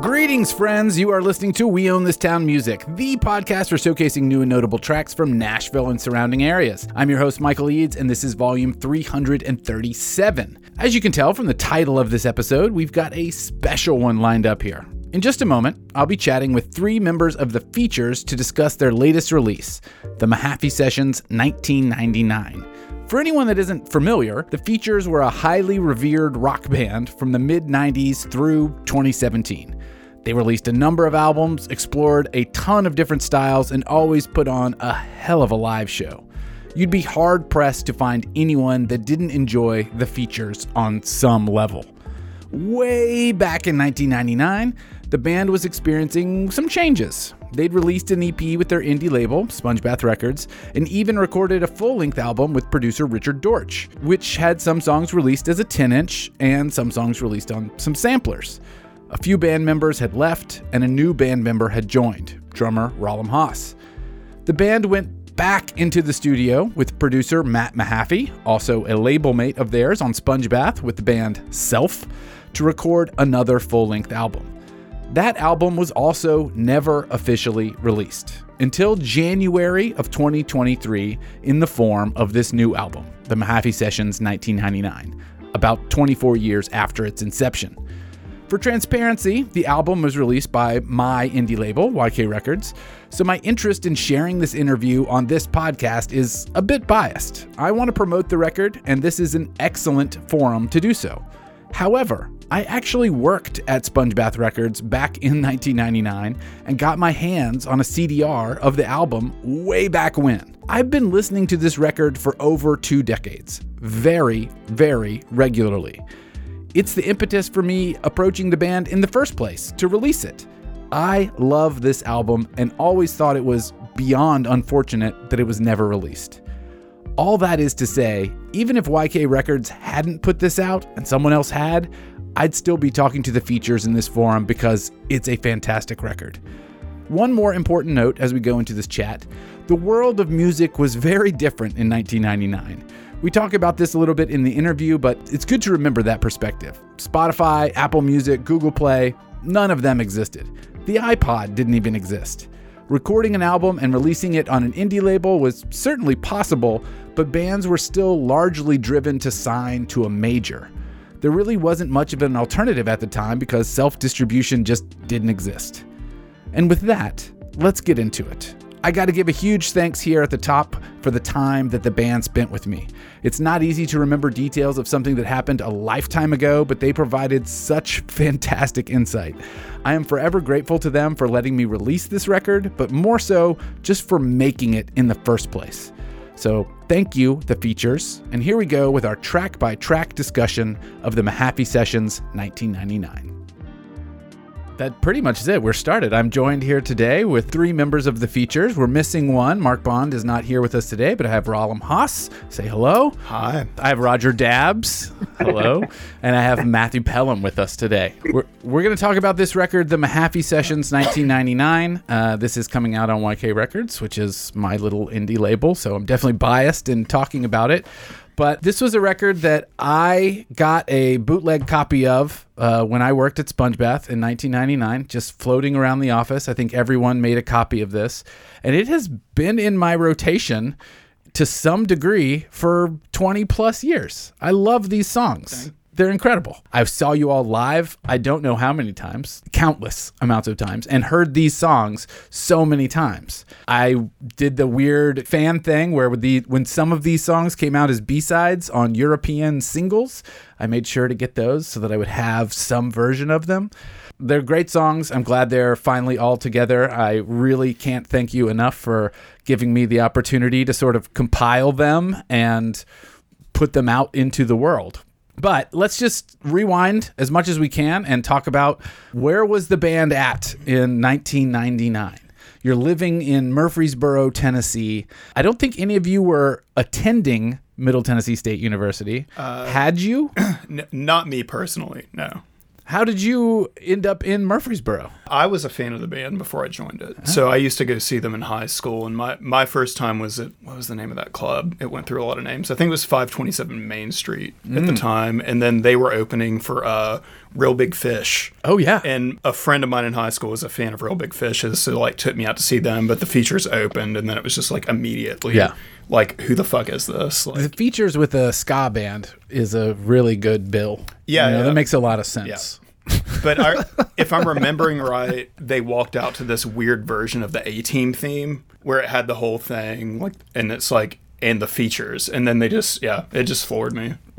Greetings, friends. You are listening to We Own This Town Music, the podcast for showcasing new and notable tracks from Nashville and surrounding areas. I'm your host, Michael Eads, and this is volume 337. As you can tell from the title of this episode, we've got a special one lined up here. In just a moment, I'll be chatting with three members of the Features to discuss their latest release, the Mahaffey Sessions 1999. For anyone that isn't familiar, the Features were a highly revered rock band from the mid 90s through 2017. They released a number of albums, explored a ton of different styles, and always put on a hell of a live show. You'd be hard pressed to find anyone that didn't enjoy the features on some level. Way back in 1999, the band was experiencing some changes. They'd released an EP with their indie label, Spongebath Records, and even recorded a full length album with producer Richard Dortch, which had some songs released as a 10 inch and some songs released on some samplers. A few band members had left, and a new band member had joined, drummer Rollum Haas. The band went back into the studio with producer Matt Mahaffey, also a label mate of theirs on Sponge Bath with the band Self, to record another full length album. That album was also never officially released until January of 2023 in the form of this new album, the Mahaffey Sessions 1999, about 24 years after its inception. For transparency, the album was released by my indie label, YK Records, so my interest in sharing this interview on this podcast is a bit biased. I want to promote the record, and this is an excellent forum to do so. However, I actually worked at Spongebath Records back in 1999 and got my hands on a CDR of the album way back when. I've been listening to this record for over two decades, very, very regularly. It's the impetus for me approaching the band in the first place to release it. I love this album and always thought it was beyond unfortunate that it was never released. All that is to say, even if YK Records hadn't put this out and someone else had, I'd still be talking to the features in this forum because it's a fantastic record. One more important note as we go into this chat the world of music was very different in 1999. We talk about this a little bit in the interview, but it's good to remember that perspective. Spotify, Apple Music, Google Play, none of them existed. The iPod didn't even exist. Recording an album and releasing it on an indie label was certainly possible, but bands were still largely driven to sign to a major. There really wasn't much of an alternative at the time because self distribution just didn't exist. And with that, let's get into it. I got to give a huge thanks here at the top for the time that the band spent with me. It's not easy to remember details of something that happened a lifetime ago, but they provided such fantastic insight. I am forever grateful to them for letting me release this record, but more so just for making it in the first place. So, thank you, the features, and here we go with our track by track discussion of the Mahaffey Sessions 1999 that pretty much is it. We're started. I'm joined here today with three members of the features. We're missing one. Mark Bond is not here with us today, but I have Rollum Haas. Say hello. Hi. I have Roger Dabbs. Hello. and I have Matthew Pelham with us today. We're, we're going to talk about this record, the Mahaffey Sessions 1999. Uh, this is coming out on YK Records, which is my little indie label, so I'm definitely biased in talking about it. But this was a record that I got a bootleg copy of uh, when I worked at Spongebath in 1999, just floating around the office. I think everyone made a copy of this. And it has been in my rotation to some degree for 20 plus years. I love these songs. They're incredible. I saw you all live, I don't know how many times, countless amounts of times, and heard these songs so many times. I did the weird fan thing where the when some of these songs came out as B-sides on European singles, I made sure to get those so that I would have some version of them. They're great songs. I'm glad they're finally all together. I really can't thank you enough for giving me the opportunity to sort of compile them and put them out into the world. But let's just rewind as much as we can and talk about where was the band at in 1999. You're living in Murfreesboro, Tennessee. I don't think any of you were attending Middle Tennessee State University. Uh, Had you? N- not me personally, no. How did you end up in Murfreesboro? I was a fan of the band before I joined it. Oh. So I used to go see them in high school. And my, my first time was at, what was the name of that club? It went through a lot of names. I think it was 527 Main Street mm. at the mm. time. And then they were opening for uh, Real Big Fish. Oh yeah. And a friend of mine in high school was a fan of Real Big Fishes, so like took me out to see them. But the features opened, and then it was just like immediately, Yeah. Like who the fuck is this? the features with a ska band is a really good bill. Yeah, You know, yeah. that makes a lot of sense. but I, if I'm remembering right, they walked out to this weird version of the A Team theme where it had the whole thing, like, and it's like, and the features, and then they just, yeah, it just floored me.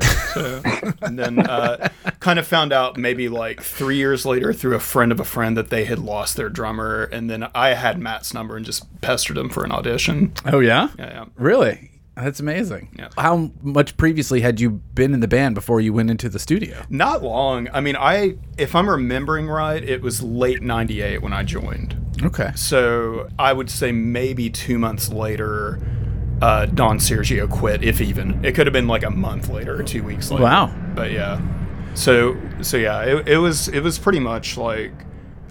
And then uh, kind of found out maybe like three years later through a friend of a friend that they had lost their drummer, and then I had Matt's number and just pestered him for an audition. Oh yeah. Yeah, yeah. Really? That's amazing. Yeah. How much previously had you been in the band before you went into the studio? Not long. I mean, I, if I'm remembering right, it was late '98 when I joined. Okay. So I would say maybe two months later, uh, Don Sergio quit, if even. It could have been like a month later or two weeks later. Wow. But yeah. So so yeah, it, it was it was pretty much like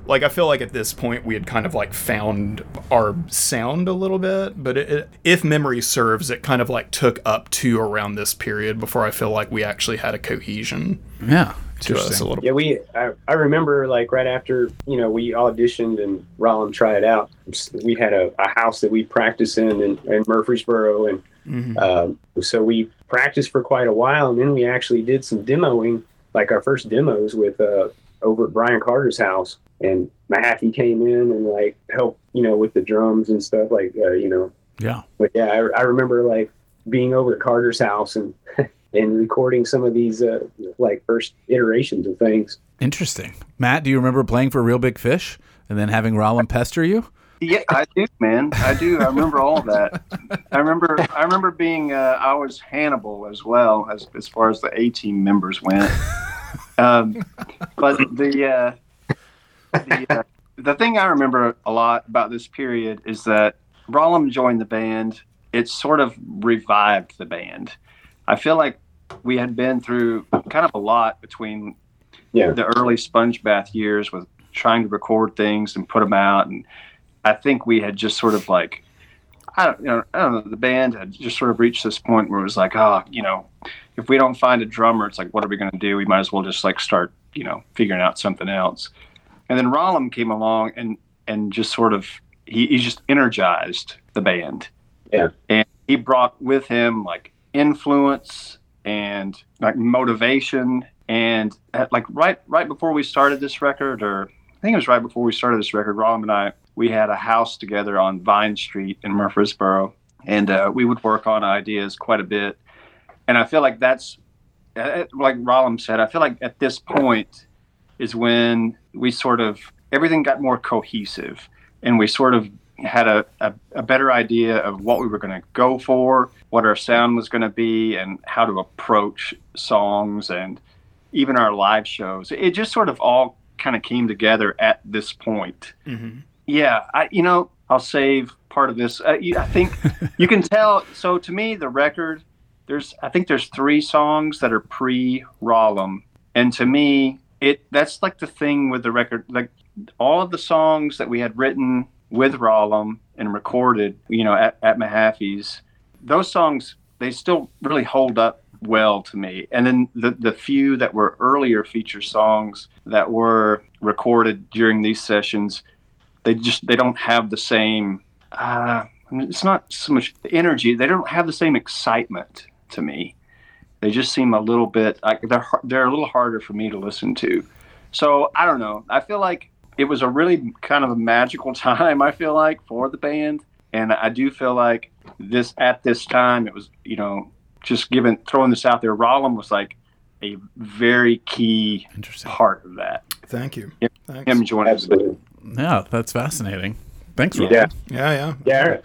like I feel like at this point we had kind of like found our sound a little bit, but it, it, if memory serves, it kind of like took up to around this period before I feel like we actually had a cohesion Yeah. To us a little. Yeah, we. I, I remember like right after you know we auditioned and Rollum tried out. We had a, a house that we practiced in in, in Murfreesboro, and Mhm. um, so we practiced for quite a while, and then we actually did some demoing, like our first demos with uh, over at Brian Carter's house, and Mahaffey came in and like helped you know with the drums and stuff, like uh, you know. Yeah. But yeah, I, I remember like being over at Carter's house and. And recording some of these uh, like first iterations of things. Interesting. Matt, do you remember playing for Real Big Fish and then having Rollum pester you? Yeah, I do, man. I do. I remember all of that. I remember. I remember being. Uh, I was Hannibal as well as as far as the A team members went. Um, but the uh, the uh, the thing I remember a lot about this period is that Rollum joined the band. It sort of revived the band. I feel like we had been through kind of a lot between Yeah. the early sponge bath years with trying to record things and put them out and I think we had just sort of like, I don't, you know, I don't know. The band had just sort of reached this point where it was like, oh, you know, if we don't find a drummer, it's like, what are we going to do? We might as well just like start, you know, figuring out something else. And then Rollum came along and and just sort of he, he just energized the band. Yeah. And he brought with him like influence and like motivation and at, like right right before we started this record or I think it was right before we started this record, Rollum and I, we had a house together on Vine Street in Murfreesboro, and uh, we would work on ideas quite a bit. And I feel like that's, uh, like Rollum said, I feel like at this point is when we sort of, everything got more cohesive, and we sort of had a, a, a better idea of what we were going to go for, what our sound was going to be, and how to approach songs and even our live shows. It just sort of all kind of came together at this point. Mhm. Yeah, I you know I'll save part of this. Uh, I think you can tell. So to me, the record there's I think there's three songs that are pre Rollum, and to me it that's like the thing with the record. Like all of the songs that we had written with Rollum and recorded, you know, at, at Mahaffey's, those songs they still really hold up well to me. And then the the few that were earlier feature songs that were recorded during these sessions, they just they don't have the same. Uh, it's not so much the energy. They don't have the same excitement to me. They just seem a little bit like they're they're a little harder for me to listen to. So I don't know. I feel like it was a really kind of a magical time. I feel like for the band, and I do feel like this at this time it was you know just given throwing this out there. Rollum was like a very key Interesting. part of that. Thank you. Yep. Thanks. Him joining the band. Absolutely. Yeah, that's fascinating. Thanks, Rob. Yeah. Yeah, yeah. Yeah.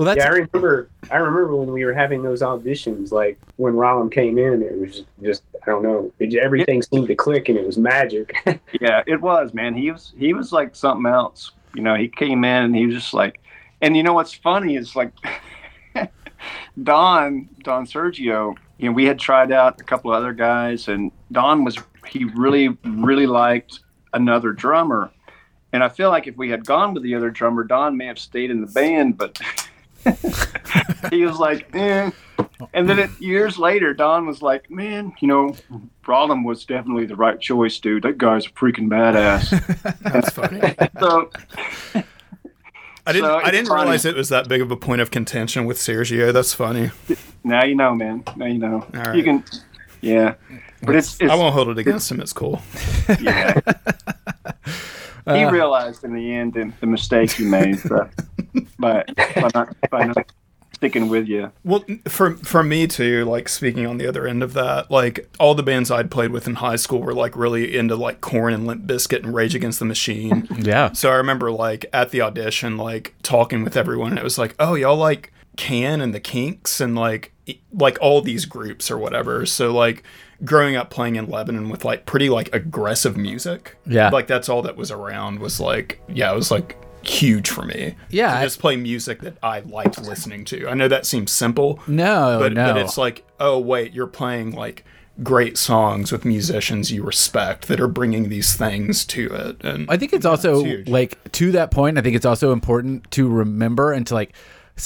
Well, that's yeah, I remember. I remember when we were having those auditions. Like when Rollum came in, it was just, just I don't know. It, everything seemed to click, and it was magic. Yeah, it was, man. He was he was like something else. You know, he came in and he was just like, and you know what's funny is like, Don Don Sergio. You know, we had tried out a couple of other guys, and Don was he really really liked another drummer, and I feel like if we had gone with the other drummer, Don may have stayed in the band, but he was like, eh. And then it, years later, Don was like, "Man, you know, Rollum was definitely the right choice, dude. That guy's a freaking badass." That's funny. so I didn't. So I didn't funny. realize it was that big of a point of contention with Sergio. That's funny. now you know, man. Now you know. All right. You can, yeah. But it's, it's I won't hold it against him. It's cool. yeah. he realized in the end the, the mistake he made, but, but by not, by not sticking with you. Well, for for me too, like speaking on the other end of that, like all the bands I'd played with in high school were like really into like Korn and Limp Bizkit and Rage Against the Machine. Yeah. so I remember like at the audition, like talking with everyone, and it was like, oh, y'all like Can and the Kinks and like like all these groups or whatever. So like growing up playing in Lebanon with like pretty like aggressive music. Yeah. like that's all that was around was like yeah, it was like huge for me. Yeah, to I- just play music that I liked listening to. I know that seems simple, No, but no. but it's like oh wait you're playing like great songs with musicians you respect that are bringing these things to it and I think it's also huge. like to that point. I think it's also important to remember and to like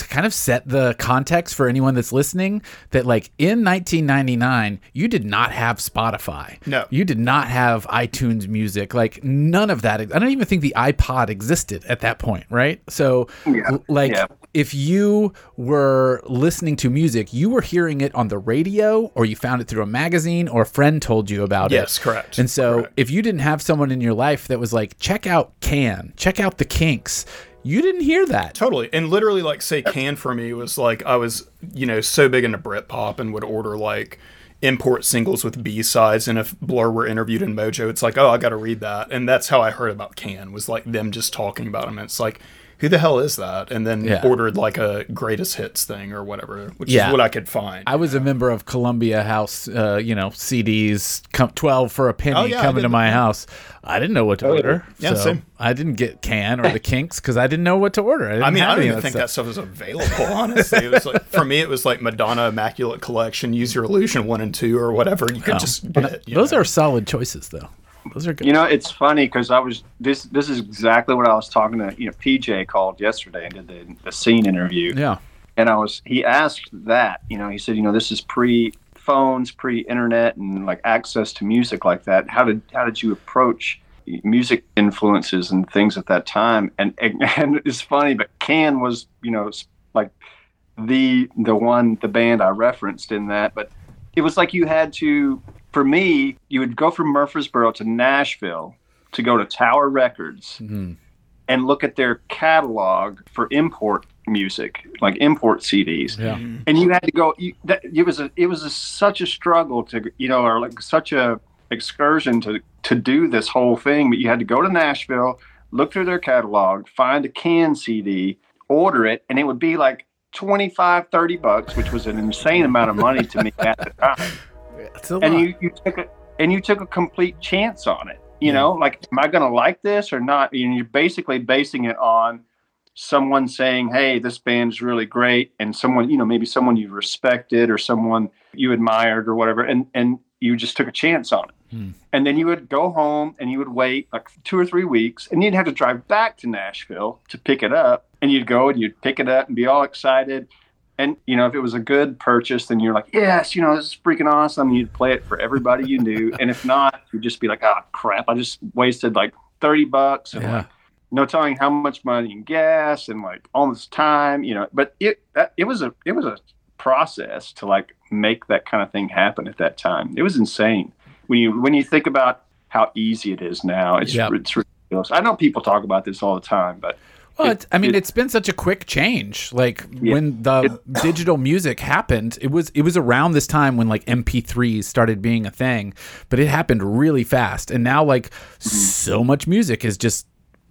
kind of set the context for anyone that's listening that like in 1999 you did not have Spotify. No. you did not have iTunes Music. Like none of that. I don't even think the iPod existed at that point, right? So Yeah. like. Yeah. If you were listening to music, you were hearing it on the radio, or you found it through a magazine, or a friend told you about it. Yes, correct. And so Correct. if you didn't have someone in your life that was like, check out Can, check out the Kinks, you didn't hear that. Totally. And literally, like, say, Can for me was like, I was, you know, so big into Britpop and would order, like, import singles with B sides. And if Blur were interviewed in Mojo, it's like, oh, I got to read that. And that's how I heard about Can, was like them just talking about him. And it's like, who the hell is that? And then Yeah. ordered like a greatest hits thing or whatever, which Yeah. is what I could find. I was a member of Columbia House, uh, you know, CDs, come 12 for a penny Oh, yeah, coming to my house. I didn't know what to order. Yeah, so same. I didn't get Can or the Kinks because I didn't know what to order. I, didn't I mean, I don't even of think stuff. that stuff was available. Honestly, it was like for me, it was like Madonna Immaculate Collection, Use Your Illusion one and two, or whatever. You could just get. you Those know. are solid choices, though. Those are good. You know, it's funny because I was this. This is exactly what I was talking to. You know, PJ called yesterday and did the, the scene interview. yeah. and I was he asked that you know he said you know this is pre phones pre internet and like access to music like that how did how did you approach music influences and things at that time and and, and it's funny but Can was you know like the the one the band I referenced in that but it was like you had to for me you would go from Murfreesboro to Nashville to go to Tower Records Mhm. and look at their catalog for import music, like import CDs. Yeah. And you had to go. You, that, it was a, it was a, such a struggle to you know, or like such a excursion to to do this whole thing. But you had to go to Nashville, look through their catalog, find a Can CD, order it, and it would be like 25, 30 bucks, which was an insane amount of money to me at the time It's a lot. and you, you took a and you took a complete chance on it. You know, like, am I going to like this or not? And you're basically basing it on someone saying, "Hey, this band's really great," and someone, you know, maybe someone you respected or someone you admired or whatever, and and you just took a chance on it. Hmm. And then you would go home and you would wait like two or three weeks, and you'd have to drive back to Nashville to pick it up. And you'd go and you'd pick it up and be all excited. And you know, if it was a good purchase, then you're like, yes, you know, this is freaking awesome. You'd play it for everybody you knew. and if not, you'd just be like, oh crap, I just wasted like thirty bucks and Yeah. like no telling how much money in gas and like all this time, you know. But it that, it was a it was a process to like make that kind of thing happen at that time. It was insane when you when you think about how easy it is now. It's Yep. it's ridiculous. I know people talk about this all the time, but Well, It- it's, I mean, it- it's been such a quick change. Like Yeah. when the digital music happened, it was it was around this time when like MP3s started being a thing, but it happened really fast. And now like mm-hmm. so much music is just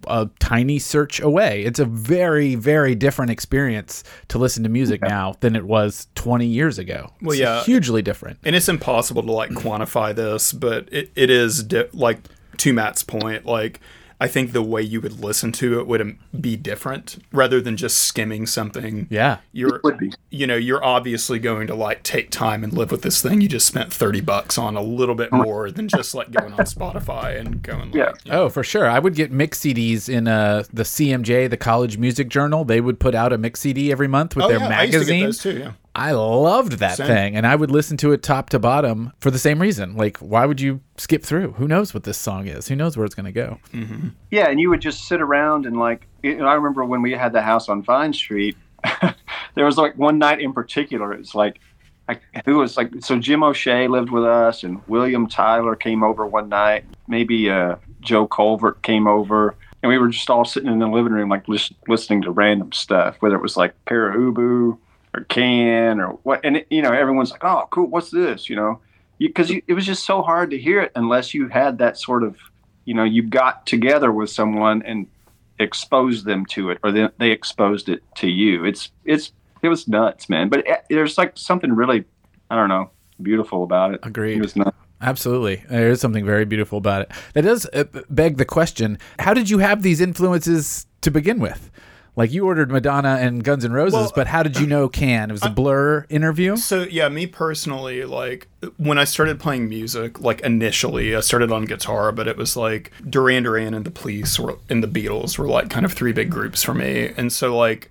a tiny search away. It's a very very different experience to listen to music now than it was 20 years ago. Well, yeah. hugely different. and it's impossible to like quantify this, but it, it is di- like to Matt's point, like I think the way you would listen to it would be different rather than just skimming something. Yeah. You're, it would be. you know, you're obviously going to like take time and live with this thing you just spent 30 bucks on a little bit more than just like going on Spotify and going like, Yeah. you know, Oh, for sure. I would get mix CDs in uh, the CMJ, the College Music Journal. They would put out a mix CD every month with oh, their yeah, I used to get magazine. those too, yeah. I loved that Same. thing, and I would listen to it top to bottom for the same reason. Like, why would you skip through? Who knows what this song is? Who knows where it's going to go? Yeah, and you would just sit around and like you know, I remember when we had the house on Vine Street. there was like one night in particular. It's like I, who was like so Jim O'Shea lived with us and William Tyler came over one night. Maybe uh, Joe Colvert came over, and we were just all sitting in the living room like lis- listening to random stuff, whether it was like Pere Ubu or Can or what. And it, you know, everyone's like, "Oh, cool, what's this?" You know, because it was just so hard to hear it unless you had that sort of you know you got together with someone and exposed them to it or they, they exposed it to you it's it's it was nuts man but it, there's like something really i don't know beautiful about it Agreed. it was nuts Absolutely. There is something very beautiful about it. That does uh, beg the question how did you have these influences to begin with? Like, you ordered Madonna and Guns N' Roses, Well, but how did you know Can? It was a Blur interview? So yeah, me personally, like when I started playing music, like initially I started on guitar, but it was like Duran Duran and the Police were and the Beatles were like kind of three big groups for me. And so like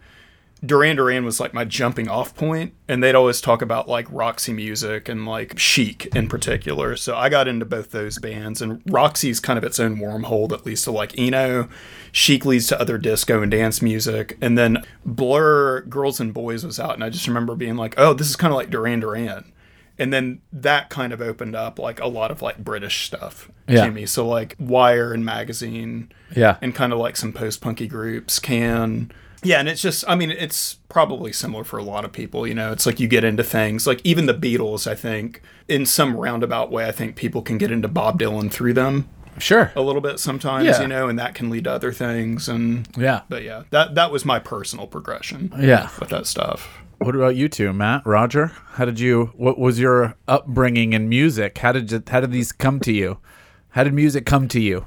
Duran Duran was like my jumping off point, and they'd always talk about like Roxy music and like Chic in particular. So I got into both those bands, and Roxy's kind of its own wormhole that leads to like Eno. Chic leads to other disco and dance music, and then Blur, Girls and Boys was out, and I just remember being like, oh, this is kind of like Duran Duran. And then that kind of opened up like a lot of like British stuff Yeah. to me. So like Wire and Magazine, Yeah. and kind of like some post punky groups can yeah and it's just i mean it's probably similar for a lot of people you know it's like you get into things like even the beatles i think in some roundabout way i think people can get into bob dylan through them Sure. a little bit sometimes Yeah. you know and that can lead to other things and Yeah. but yeah that that was my personal progression Yeah. with that stuff What about you two, Matt, Roger? How did you? What was your upbringing in music? How did you, how did these come to you? How did music come to you?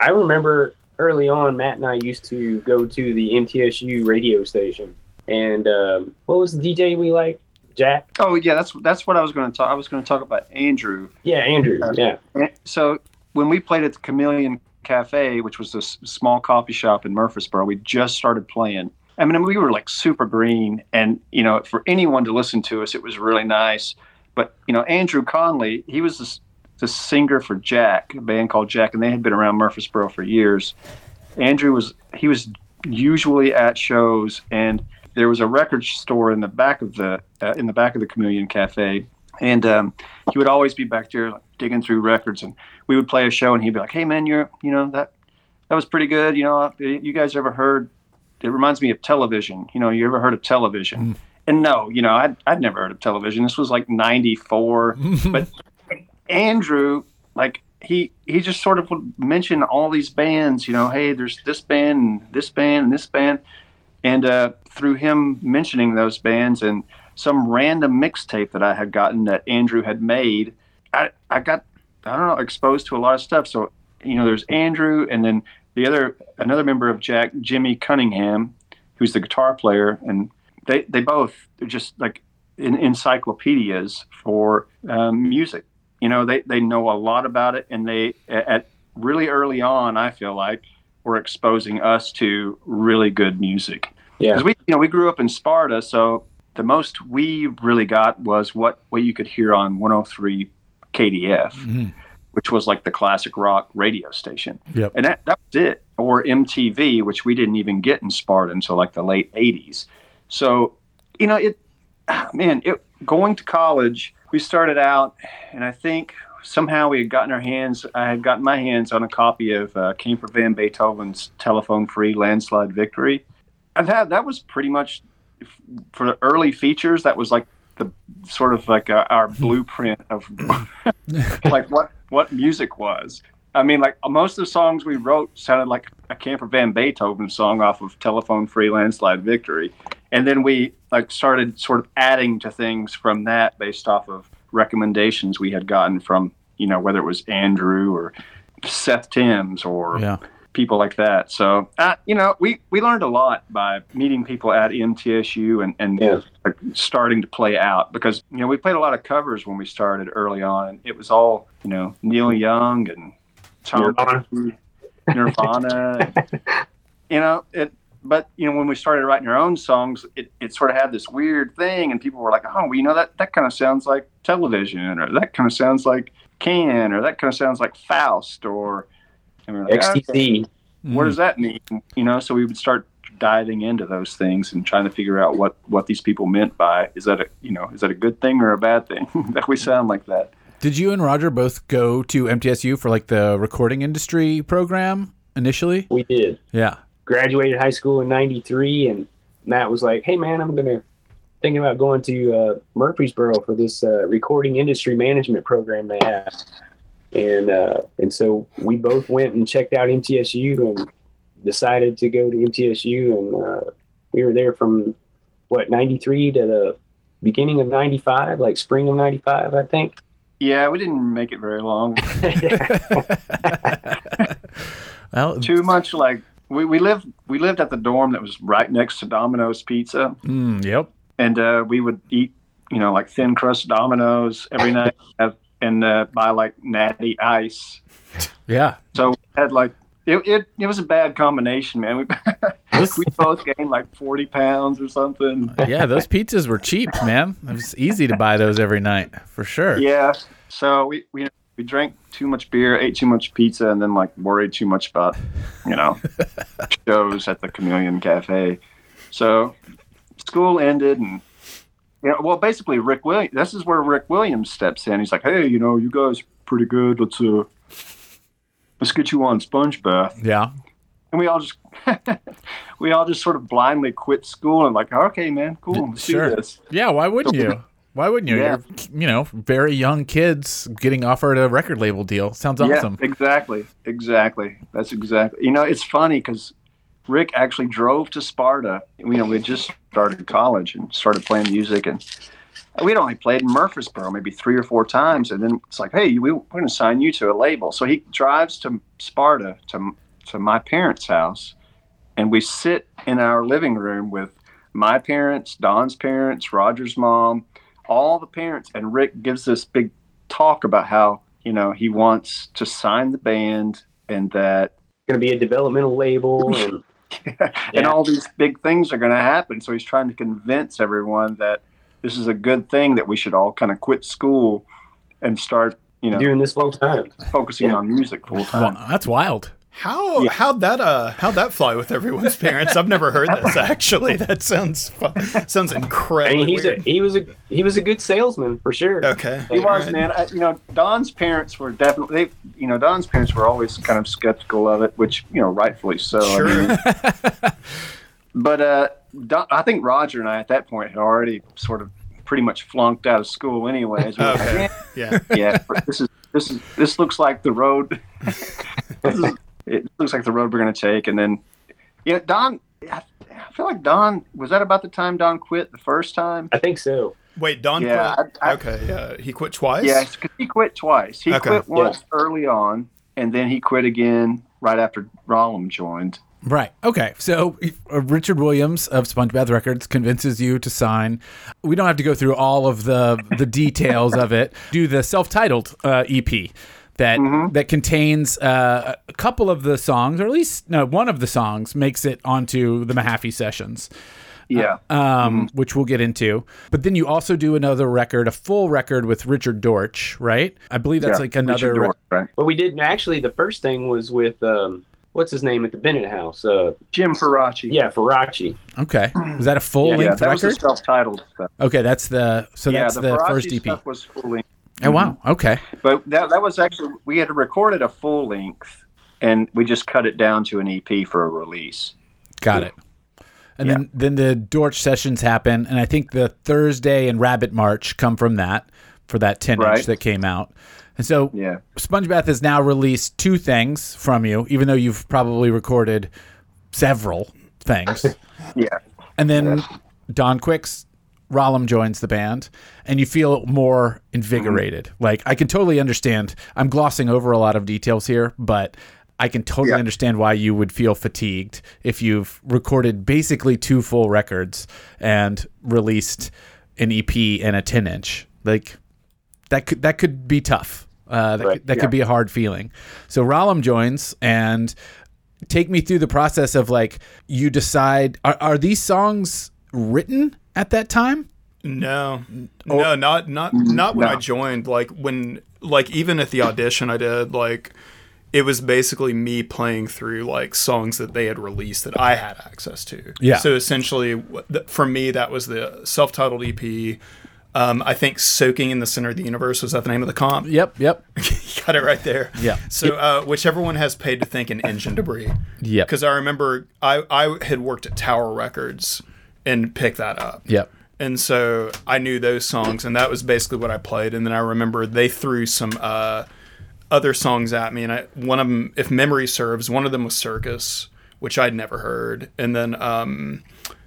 I remember early on, Matt and I used to go to the MTSU radio station. And um, what was the DJ we liked? Jack? oh yeah that's that's what i was going to talk i was going to talk about andrew Yeah, Andrew. Yeah. so when we played at the chameleon cafe which was this small coffee shop in murfreesboro we just started playing i mean we were like super green and you know for anyone to listen to us it was really nice but you know andrew conley he was this, the singer for jack a band called jack and they had been around murfreesboro for years. Andrew was he was usually at shows and there was a record store in the back of the uh, in the back of the chameleon cafe and um, he would always be back there like, digging through records and we would play a show and he'd be like hey man you're you know that that was pretty good you know you guys ever heard it reminds me of television you know you ever heard of television? And no you know I'd, I'd never heard of television. This was like 94 but andrew like he he just sort of would mention all these bands you know hey there's this band and this band and this band and uh, through him mentioning those bands and some random mixtape that I had gotten that Andrew had made, I, I got I don't know exposed to a lot of stuff. So you know, there's Andrew, and then the other another member of Jack, Jimmy Cunningham, who's the guitar player, and they they both they're just like in, encyclopedias for um, music. You know, they they know a lot about it, and they at really early on, I feel like were exposing us to really good music. Yeah. Because we, you know, we grew up in Sparta, so the most we really got was what what you could hear on 103 KDF, mm-hmm. which was like the classic rock radio station, Yep. and that that was it. Or MTV, which we didn't even get in Sparta until like the late 80s. So, you know, it, man, it going to college, we started out, and I think somehow we had gotten our hands, I had gotten my hands on a copy of uh, Camper Van Beethoven's Telephone Free Landslide Victory. I've had that was pretty much for the early features. That was like the sort of like uh, our blueprint of like what what music was. I mean, like most of the songs we wrote sounded like a Camper Van Beethoven song off of Telephone Free Landslide Victory, and then we like started sort of adding to things from that based off of recommendations we had gotten from you know whether it was Andrew or Seth Timms or Yeah. people like that. So, uh, you know, we, we learned a lot by meeting people at MTSU and, and Yeah. like, starting to play out because, you know, we played a lot of covers when we started early on. And it was all, you know, Neil Young and Tom Nirvana. Petty, Nirvana. and, you know, it but you know, when we started writing our own songs, it, it sort of had this weird thing, and people were like, "Oh, well, you know that that kind of sounds like television, or that kind of sounds like Can, or that kind of sounds like Faust, or and we were like, XTC. "Okay, what does that mean?" You know, so we would start diving into those things and trying to figure out what what these people meant by is that a you know is that a good thing or a bad thing that we sound like that. Did you and Roger both go to MTSU for like the recording industry program initially? We did. Yeah. Graduated high school in '93, and Matt was like, "Hey, man, I'm gonna thinking about going to uh, Murfreesboro for this uh, recording industry management program they have." And uh, and so we both went and checked out MTSU and decided to go to MTSU, and uh, we were there from what '93 to the beginning of '95, like spring of '95, I think. Yeah, we didn't make it very long. Well, Too much like we, we lived we lived at the dorm that was right next to Domino's Pizza, mm, yep. and uh, we would eat you know like thin crust Domino's every night and uh, buy like natty ice. Yeah. So we had like it, it, it was a bad combination, man. We, we both gained like forty pounds or something. Yeah, those pizzas were cheap, man. It was easy to buy those every night for sure. Yeah. So we we we drank too much beer, ate too much pizza, and then like worried too much about you know shows at the Chameleon Cafe. So school ended, and you know, well, basically Rick Williams. This is where Rick Williams steps in. He's like, "Hey, you know, you guys pretty good. Let's uh, let's get you on Sponge Bath." Yeah. And we all just we all just sort of blindly quit school and like, okay, man, cool, let's Sure. do this. Yeah, why wouldn't you? Why wouldn't you? Yeah. You're, you know, very young kids getting offered a record label deal. Sounds awesome. Yeah, exactly, exactly. That's exactly. You know, it's funny because Rick actually drove to Sparta. You know, we just started college and started playing music, and we'd only played in Murfreesboro maybe three or four times, and then it's like, hey, we, we're going to sign you to a label. So he drives to Sparta to to my parents' house, and we sit in our living room with my parents, Don's parents, Roger's mom, all the parents, and Rick gives this big talk about how you know he wants to sign the band and that Going to be a developmental label, and and all these big things are going to happen. So he's trying to convince everyone that this is a good thing that we should all kind of quit school and start you know doing this full time. focusing Yeah. on music full Well, time. that's wild. How Yeah. how'd that uh how'd that fly with everyone's parents? I've never heard this actually. That sounds fun. sounds I incredibly mean, he's a he was a he was a good salesman for sure. okay. He was, alright. man. I, you know, Don's parents were definitely, they, you know, Don's parents were always kind of skeptical of it, which, you know, rightfully so. I Sure. mean, but uh, Don, I think Roger and I at that point had already sort of pretty much flunked out of school anyways. We were like, Okay. Yeah. yeah, this is this is this looks like the road. this is, it looks like the road we're going to take, and then, yeah, Don. I, I feel like Don was that about the time Don quit the first time. I think so. Wait, Don Yeah, quit? I- I- okay, yeah. He quit twice? Yeah, because he quit twice. He Okay. quit once early on, and then he quit again right after Rollum joined. Right. Okay. So uh, Richard Williams of Spongebath Records convinces you to sign. We don't have to go through all of the the details of it. Do the self-titled uh, EP that that contains uh, a couple of the songs, or at least no, one of the songs makes it onto the Mahaffey sessions. Yeah, Um, which we'll get into. But then you also do another record, a full record with Richard Dortch, right? I believe that's Yeah, like another. Richard Dortch, right? But we did actually. The first thing was with um, what's his name at the Bennett House? Uh, Jim Faraci. yeah, Faraci. Okay, is that a full Yeah, yeah, length that was the self-titled stuff. Okay, that's the so yeah, that's the, the, first EP. stuff was full length, Oh wow. Mm-hmm. Okay. but that that was actually we had recorded a full length, and we just cut it down to an EP for a release. Got it. And Yeah. then then the Dortch sessions happen, and I think the Thursday and Rabbit March come from that for that ten inch Right. that came out. And so Yeah, SpongeBath has now released two things from you, even though you've probably recorded several things. yeah, And then Don Quicks, Rollum joins the band, and you feel more invigorated. Like I can totally understand. I'm glossing over a lot of details here, but I can totally Yeah. understand why you would feel fatigued if you've recorded basically two full records and released an EP and a 10 inch. Like that could that could be tough. Uh, that Right, could, that yeah. could be a hard feeling. So Rollum joins and take me through the process of like you decide are, are these songs written at that time? No, no, not not not when No. I joined. Like when, like even at the audition I did, like it was basically me playing through like songs that they had released that I had access to. Yeah. So essentially, for me, that was the self-titled EP. Um, I think "Soaking in the Center of the Universe" was that the name of the comp. Yep, yep. You got it right there. Yeah. So uh, whichever one has paid to think and engine debris. Yep. Because I remember I I had worked at Tower Records and pick that up. Yep. And so I knew those songs, and that was basically what I played. And then I remember they threw some uh, other songs at me, and I, one of them, if memory serves, one of them was Circus, which I'd never heard. And then um,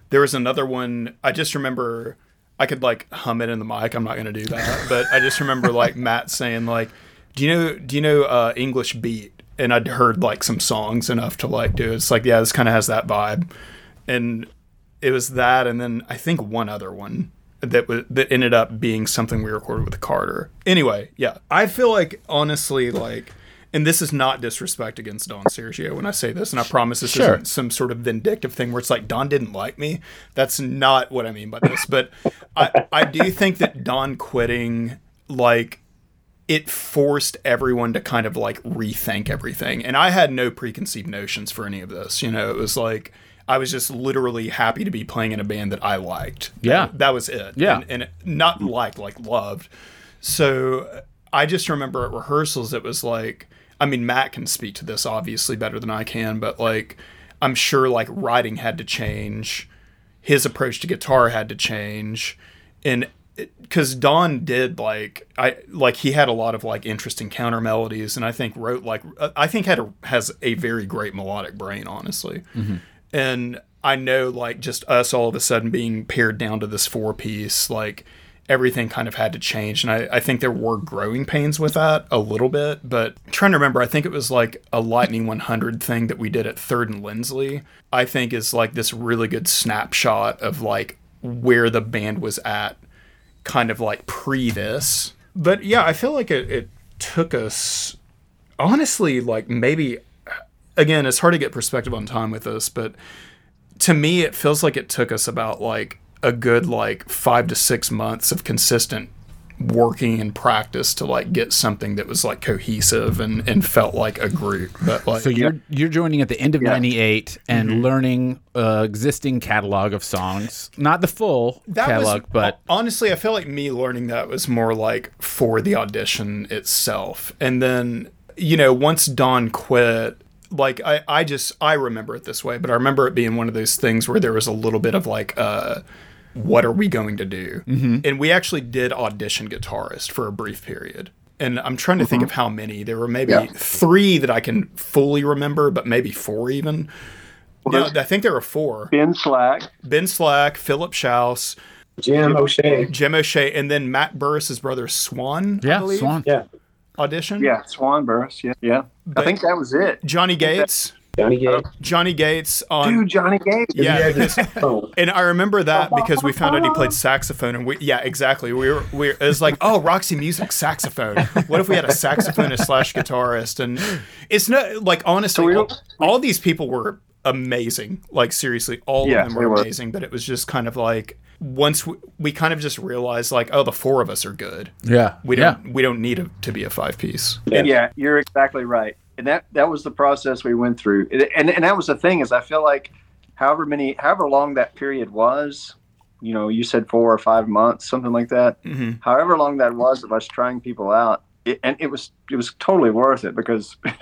there was another one. I just remember I could like hum it in the mic. I'm not gonna do that, but I just remember like Matt saying like, "Do you know? Do you know uh, English beat?" And I'd heard like some songs enough to like do it. It's like yeah, this kind of has that vibe, and it was that, and then I think one other one that was that ended up being something we recorded with Carter. Anyway, yeah, I feel like honestly, like, and this is not disrespect against Don Sergio when I say this, and I promise this Sure. isn't some sort of vindictive thing where it's like Don didn't like me. That's not what I mean by this, but I I do think that Don quitting like it forced everyone to kind of like rethink everything. And I had no preconceived notions for any of this. You know, it was like I was just literally happy to be playing in a band that I liked. Yeah. That, that was it. Yeah. And, and not liked, like loved. So I just remember at rehearsals, it was like, I mean, Matt can speak to this obviously better than I can, but like, I'm sure like writing had to change. His approach to guitar had to change. And because Don did like I like he had a lot of like interesting counter melodies, and I think wrote like uh, I think had a, has a very great melodic brain, honestly. And I know like just us all of a sudden being pared down to this four piece, like everything kind of had to change, and I, I think there were growing pains with that a little bit. But I'm trying to remember, I think it was like a Lightning 100 thing that we did at Third and Lindsley. I think is like this really good snapshot of like where the band was at kind of like pre this. But yeah, I feel like it, it took us honestly like maybe again, it's hard to get perspective on time with this, but to me it feels like it took us about like a good like 5 to 6 months of consistent working and practice to like get something that was like cohesive and, and felt like a group. But like So you're you're joining at the end of Yeah. '98 and Mm-hmm. learning uh, existing catalog of songs, not the full that catalog, was but honestly i feel like me learning that was more like for the audition itself and then you know once don quit like i i just i remember it this way but i remember it being one of those things where there was a little bit of like uh what are we going to do mm-hmm. and we actually did audition guitarist for a brief period and i'm trying to think of how many there were maybe Yeah. three that i can fully remember but maybe four even no, i think there were four Ben Slack. ben slack philip schaus Jim O'Shea. Jim O'Shea, and then Matt Burris's brother Swan. I yeah, believe, Swan. Yeah, audition. Yeah, Swan Burris. Yeah, yeah. I think that was it. Johnny Gates. Johnny Gates. Johnny Gates on. Dude, Johnny Gates. yeah, He had his phone. and I remember that because we found out he played saxophone, and we yeah, exactly. We were we were, it was like oh Roxy Music saxophone. What if we had a saxophonist slash guitarist? And it's not like honestly, we all, all these people were amazing. Like seriously, all Yeah, of them they were were. amazing. But it was just kind of like once we, we kind of just realized like oh the four of us are good. Yeah, We don't we don't need a, to be a five piece. Yeah. you're exactly right. And that that was the process we went through. And and, and that was the thing is I feel like however many however long that period was, you know, you said 4 or 5 months, something like that. hmm However long that was of us trying people out, it, and it was it was totally worth it because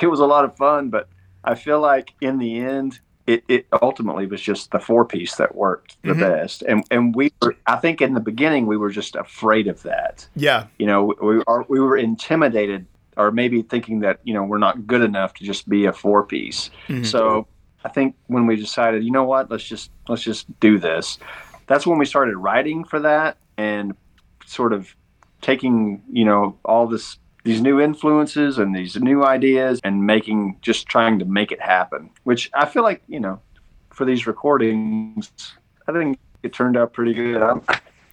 it was a lot of fun, but I feel like in the end it, it ultimately was just the four piece that worked the Mhm. best. And and we were I think in the beginning we were just afraid of that Yeah. you know we are we were intimidated or maybe thinking that you know we're not good enough to just be a four piece Mhm. so i think when we decided you know what let's just let's just do this that's when we started writing for that and sort of taking you know all this these new influences and these new ideas and making just trying to make it happen which i feel like you know for these recordings i think it turned out pretty good I'm,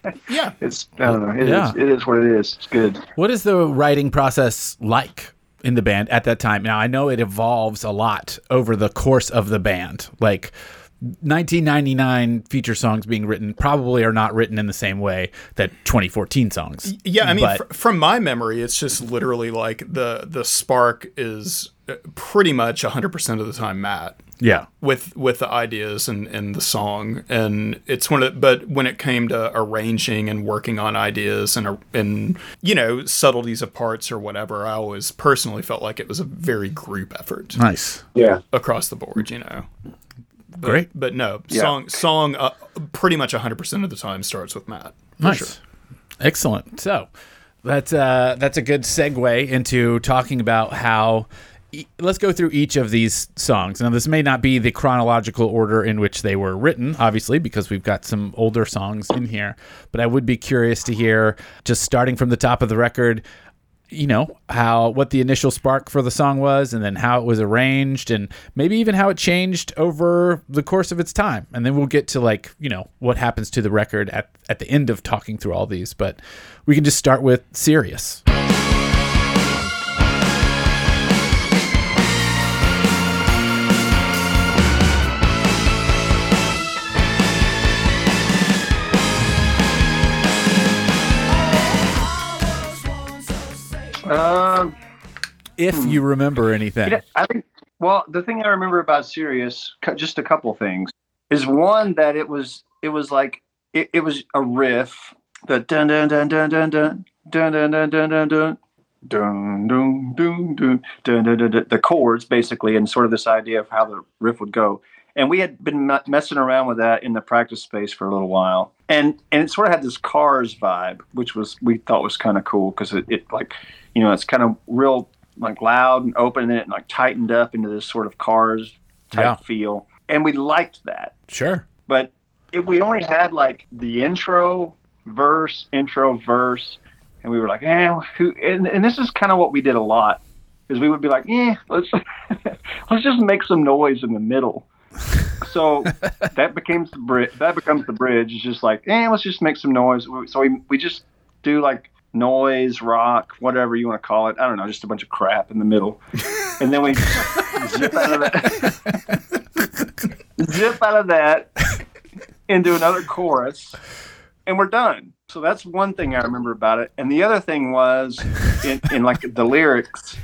Yeah. it's i don't know it is Yeah. it is what it is it's good What is the writing process like in the band at that time. Now I know it evolves a lot over the course of the band. Like 1999 feature songs being written probably are not written in the same way that 2014 songs. Yeah, I mean, But- fr- from my memory, it's just literally like the the spark is uh, pretty much 100% of the time Matt. Yeah, with with the ideas and, and the song. And it's one of but when it came to arranging and working on ideas and and you know subtleties of parts or whatever i always personally felt like it was a very group effort. Nice, Yeah. across the board you know but, great, but no Yeah. song song uh, pretty much 100% of the time starts with matt for nice, sure. excellent. So that's uh, that's a good segue into talking about how. e- Let's go through each of these songs. Now, this may not be the chronological order in which they were written, obviously, because we've got some older songs in here. But I would be curious to hear, just starting from the top of the record, you know how what the initial spark for the song was and then how it was arranged and maybe even how it changed over the course of its time. And then we'll get to like you know what happens to the record at, at the end of talking through all these but we can just start with Sirius Um, if you remember anything Yeah, I think. Well, the thing I remember about Sirius, just a couple things, is one that it was it was like it, it was a riff, the dun dun dun dun dun dun dun dun dun dun dun dun. Dun, dun, dun, dun, dun, dun, dun, dun, the chords basically, and sort of this idea of how the riff would go. And we had been messing around with that in the practice space for a little while, and and it sort of had this Cars vibe, which was we thought was kind of cool because it, it like, you know, it's kind of real like loud and open and it like tightened up into this sort of Cars type Yeah. feel, and we liked that. Sure. But if we only had like the intro verse intro verse and we were like eh who and, and this is kind of what we did a lot is we would be like eh let's let's just make some noise in the middle so that becomes the bridge that becomes the bridge. It's just like eh let's just make some noise. So we, we just do like noise rock whatever you want to call it. I don't know just a bunch of crap in the middle. And then we zip out of that zip out of that into another chorus and we're done. So that's one thing i remember about it. And the other thing was in, in like the lyrics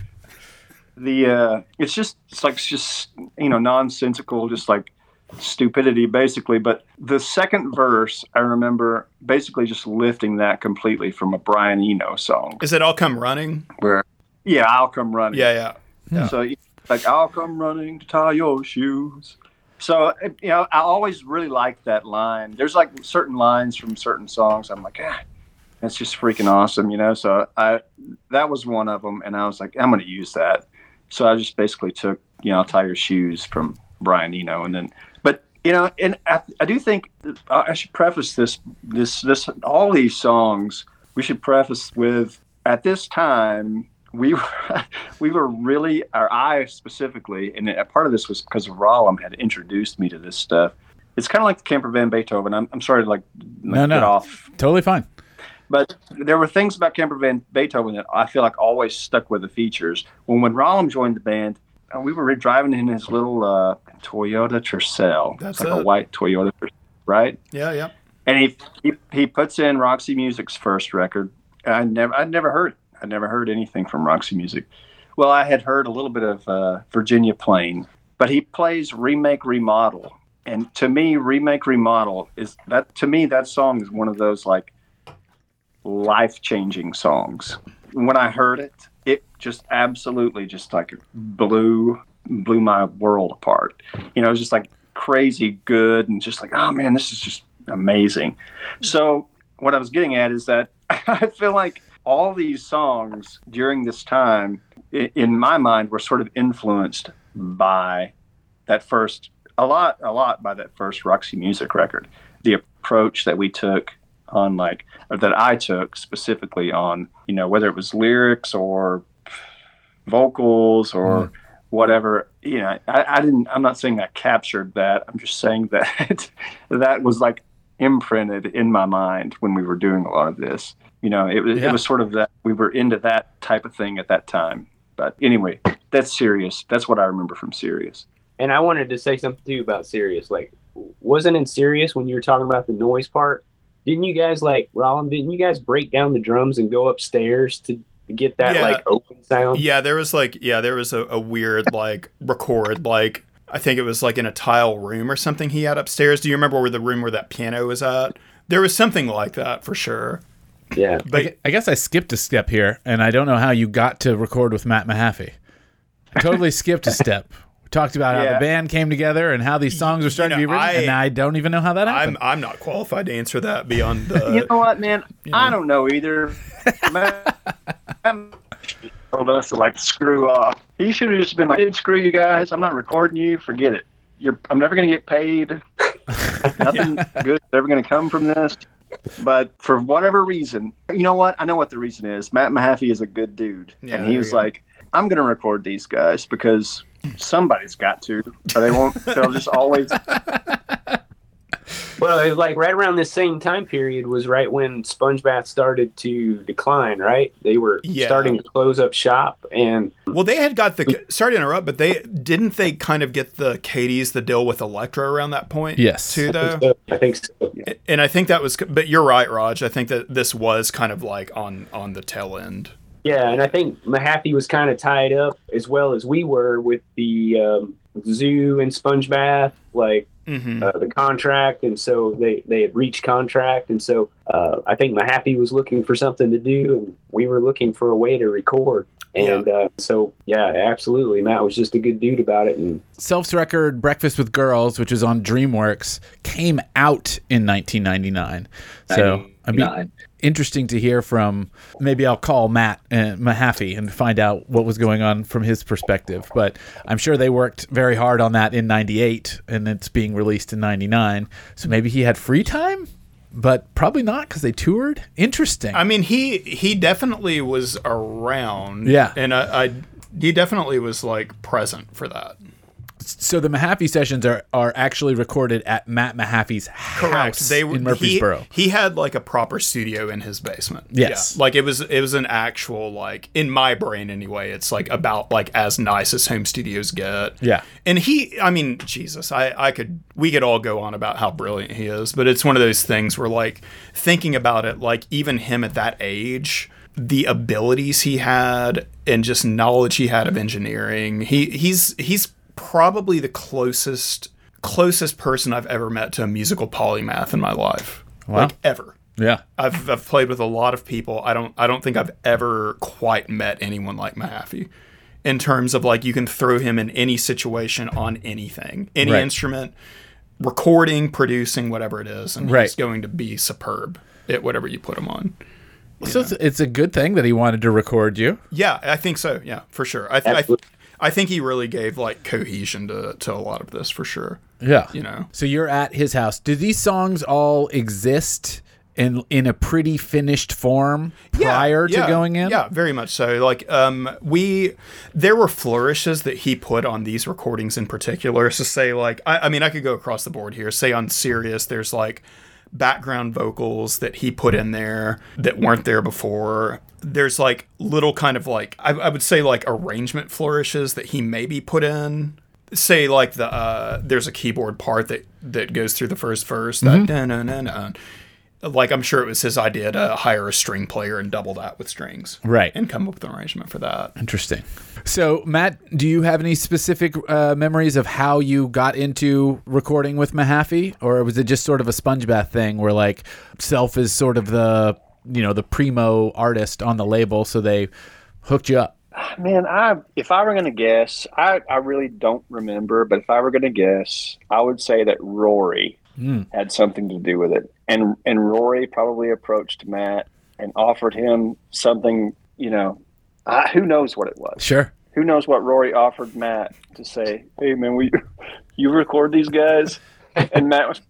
the uh it's just it's like it's just you know nonsensical just like stupidity basically but the second verse i remember basically just lifting that completely from a brian eno song is it all come running where yeah i'll come running yeah yeah Yeah. so like I'll come running to tie your shoes. So you know, I always really liked that line. There's like certain lines from certain songs. I'm like, ah, that's just freaking awesome, you know. So I that was one of them, and I was like, I'm going to use that. So I just basically took you know, tie your shoes from Brian Eno, and then but you know, and I, I do think uh, I should preface this this this all these songs. We should preface with at this time we were we were really or I specifically, and a part of this was because Rollum had introduced me to this stuff. It's kind of like the Camper Van Beethoven. I'm, I'm sorry to like, No, like no. get off totally fine but there were things about Camper Van Beethoven that I feel like always stuck with the features. When when Rollum joined the band, uh, we were driving in his little uh, Toyota Tercel. That's like a white Toyota, right? yeah yeah And he, he he puts in Roxy Music's first record. I never I'd never heard it. I'd never heard anything from Roxy Music. Well, I had heard a little bit of uh, Virginia Plain, but he plays remake remodel, and to me, remake remodel is that to me that song is one of those like life changing songs. When I heard it, it just absolutely just like blew blew my world apart. You know, it was just like crazy good and just like, oh man, this is just amazing. So what I was getting at is that I feel like all these songs during this time, in my mind, were sort of influenced by that first, a lot, a lot by that first Roxy Music record. The approach that we took on, like, that I took specifically on, you know, whether it was lyrics or vocals or mm-hmm. whatever, you know, I, I didn't, I'm not saying I captured that. I'm just saying that that was like imprinted in my mind when we were doing a lot of this. You know, it was Yeah. it was sort of that we were into that type of thing at that time. But anyway, that's Sirius. That's what I remember from Sirius And I wanted to say something too about Sirius Like, wasn't in Sirius when you were talking about the noise part? Didn't you guys like Rollum? Didn't you guys break down the drums and go upstairs to get that Yeah. like open sound? Yeah, there was like yeah, there was a, a weird like record like I think it was like in a tile room or something he had upstairs. Do you remember where the room where that piano was at? There was something like that for sure. Yeah. But gu- I guess I skipped a step here, and I don't know how you got to record with Matt Mahaffey. I totally skipped a step. We talked about how the band came together and how these songs were starting You to be written, I- and I don't even know how that happened. I'm I'm not qualified to answer that beyond the you know what, man? I don't know either. Matt told us to like screw off. He should have just been like, "Dude, "Screw you guys! I'm not recording you. Forget it. You're. I'm never gonna get paid. Nothing good is ever gonna come from this." But for whatever reason, you know what? I know what the reason is. Matt Mahaffey is a good dude, Yeah, and he was like, "I'm gonna record these guys because somebody's got to, or they won't. They'll just always." Well, it was like right around this same time period was right when Spongebath started to decline. Right, they were Yeah. starting to close up shop, and Well, they had got the sorry to interrupt, but they didn't they kind of get the Katie's the deal with Elektra around that point. Yes. too I though. think so. I think so. And I think that was, but you're right, Raj. I think that this was kind of like on on the tail end. Yeah, and I think Mahaffey was kind of tied up as well as we were with the um, zoo and Spongebath, like hmm uh, the contract, and so they they had reached contract, and so uh, I think Mahaffey was looking for something to do, and we were looking for a way to record. And uh, so, yeah, absolutely. Matt was just a good dude about it, and Self's record "Breakfast with Girls," which was on DreamWorks, came out in 1999. So I mean, Nine. Interesting to hear from. Maybe I'll call Matt uh, Mahaffey and find out what was going on from his perspective. But I'm sure they worked very hard on that in '98, and it's being released in '99. So maybe he had free time, but probably not because they toured. Interesting. I mean, he he definitely was around. Yeah. and I, I he definitely was like present for that. So the Mahaffey sessions are are actually recorded at Matt Mahaffey's house They in he, Murfreesboro. he had like a proper studio in his basement. Yes. Yeah. like it was it was an actual like in my brain anyway. It's like about like as nice as home studios get. Yeah. And he, I mean, Jesus, I, I could, we could all go on about how brilliant he is, but it's one of those things where, like, thinking about it, like, even him at that age, the abilities he had and just knowledge he had of engineering, he, he's, he's probably the closest, closest person I've ever met to a musical polymath in my life. Wow. Like, ever. Yeah. I've, I've played with a lot of people. I don't I don't think I've ever quite met anyone like Mahaffey in terms of like you can throw him in any situation on anything, any Right. instrument, recording, producing, whatever it is, and Right. he's going to be superb at whatever you put him on. So it's, it's a good thing that he wanted to record you. Yeah, I think so. Yeah, for sure. I, th- I, Absolutely. I think he really gave like cohesion to, to a lot of this for sure. Yeah. You know. So you're at his house. Do these songs all exist in in a pretty finished form prior to yeah, going in? Yeah, very much so. Like, um, we there were flourishes that he put on these recordings in particular. So say like, I, I mean, I could go across the board here. Say on Sirius, there's like background vocals that he put in there that weren't there before. There's like little kind of like I, I would say like arrangement flourishes that he maybe put in. Say like the uh, there's a keyboard part that that goes through the first verse that da-na-na-na. like I'm sure it was his idea to hire a string player and double that with strings, Right. and come up with an arrangement for that. Interesting. So, Matt, do you have any specific uh, memories of how you got into recording with Mahaffey, or was it just sort of a Spongebath thing where like Self is sort of the you know the primo artist on the label, so they hooked you up? Man, I if I were gonna guess, I, I really don't remember, but if I were gonna guess, I would say that Rory Mm. had something to do with it. And and Rory probably approached Matt and offered him something, you know, I, who knows what it was. Sure. Who knows what Rory offered Matt to say, "Hey man, we you record these guys?" And Matt was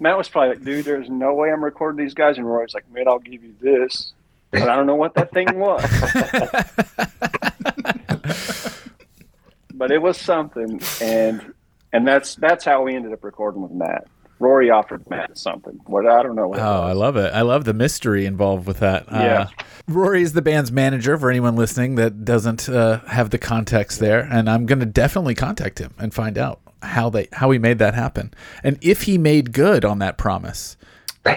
Matt was probably like, "Dude, there's no way I'm recording these guys." And Rory's like, "Man, I'll give you this." But I don't know what that thing was. but it was something and and that's that's how we ended up recording with Matt. Rory offered Matt something. What I don't know. Oh, I love it. I love the mystery involved with that. Yeah. Uh, Rory is the band's manager for anyone listening that doesn't uh, have the context there, and I'm going to definitely contact him and find out how they how he made that happen and if he made good on that promise.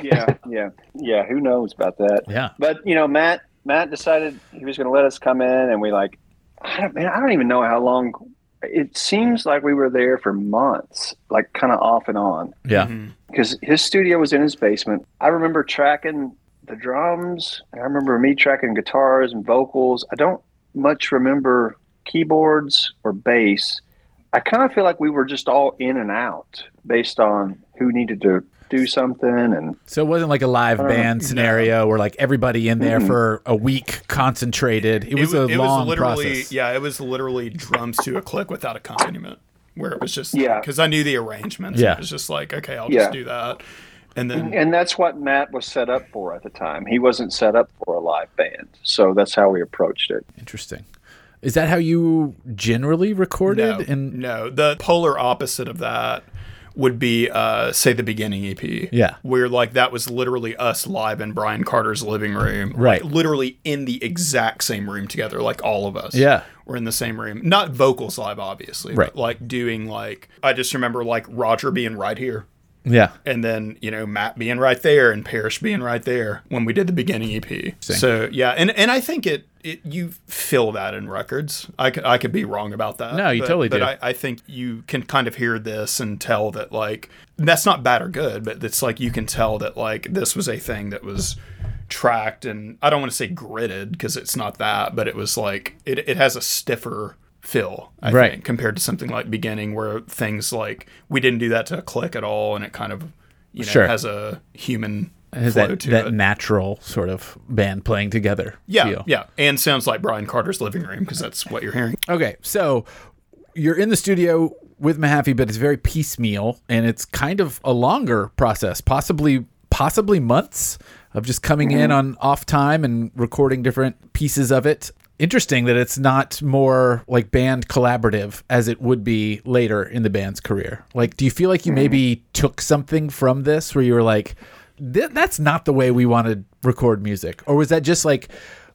yeah, yeah, yeah. Who knows about that? Yeah. But you know, Matt Matt decided he was going to let us come in, and we like, I don't, man, I don't even know how long. It seems like we were there for months, like kind of off and on, Yeah. Mm-hmm. because his studio was in his basement. I remember tracking the drums. I remember me tracking guitars and vocals. I don't much remember keyboards or bass. I kind of feel like we were just all in and out based on who needed to do something and So it wasn't like a live Uh, band scenario where like everybody in there Mhm. for a week concentrated. It was wa- a long literally process. yeah, it was literally drums to a click without accompaniment, where it was just Yeah. because I knew the arrangements. Yeah. it was just like okay, I'll Yeah. just do that, and then and that's what Matt was set up for at the time. He wasn't set up for a live band, so that's how we approached it. Interesting. Is that how you generally recorded? no, in no, the polar opposite of that would be uh say the beginning EP. Yeah. Where like that was literally us live in Brian Carter's living room. Right. Like, literally in the exact same room together, like all of us. Yeah. We're in the same room. Not vocals live, obviously. Right. But like doing like I just remember like Roger being right here. Yeah. And then, you know, Matt being right there and Parrish being right there when we did the beginning EP. So yeah, and, and I think it, it you feel that in records. I could I could be wrong about that. No, you but, totally but do. I, I think you can kind of hear this and tell that like that's not bad or good, but it's like you can tell that like this was a thing that was tracked and I don't want to say gritted because it's not that, but it was like it, it has a stiffer feel, I Right. think, compared to something like beginning where things like we didn't do that to a click at all and it kind of you know Sure. has a human has flow that, to that it. natural sort of band playing together. yeah, feel. yeah, and sounds like Brian Carter's living room because that's what you're hearing. Okay, so you're in the studio with Mahaffey, but it's very piecemeal, and it's kind of a longer process, possibly possibly months of just coming in mm-hmm. on off time and recording different pieces of it. Interesting that it's not more like band collaborative as it would be later in the band's career. Like, do you feel like you hmm. maybe took something from this where you were like, "Th- "That's not the way we want to record music," or was that just like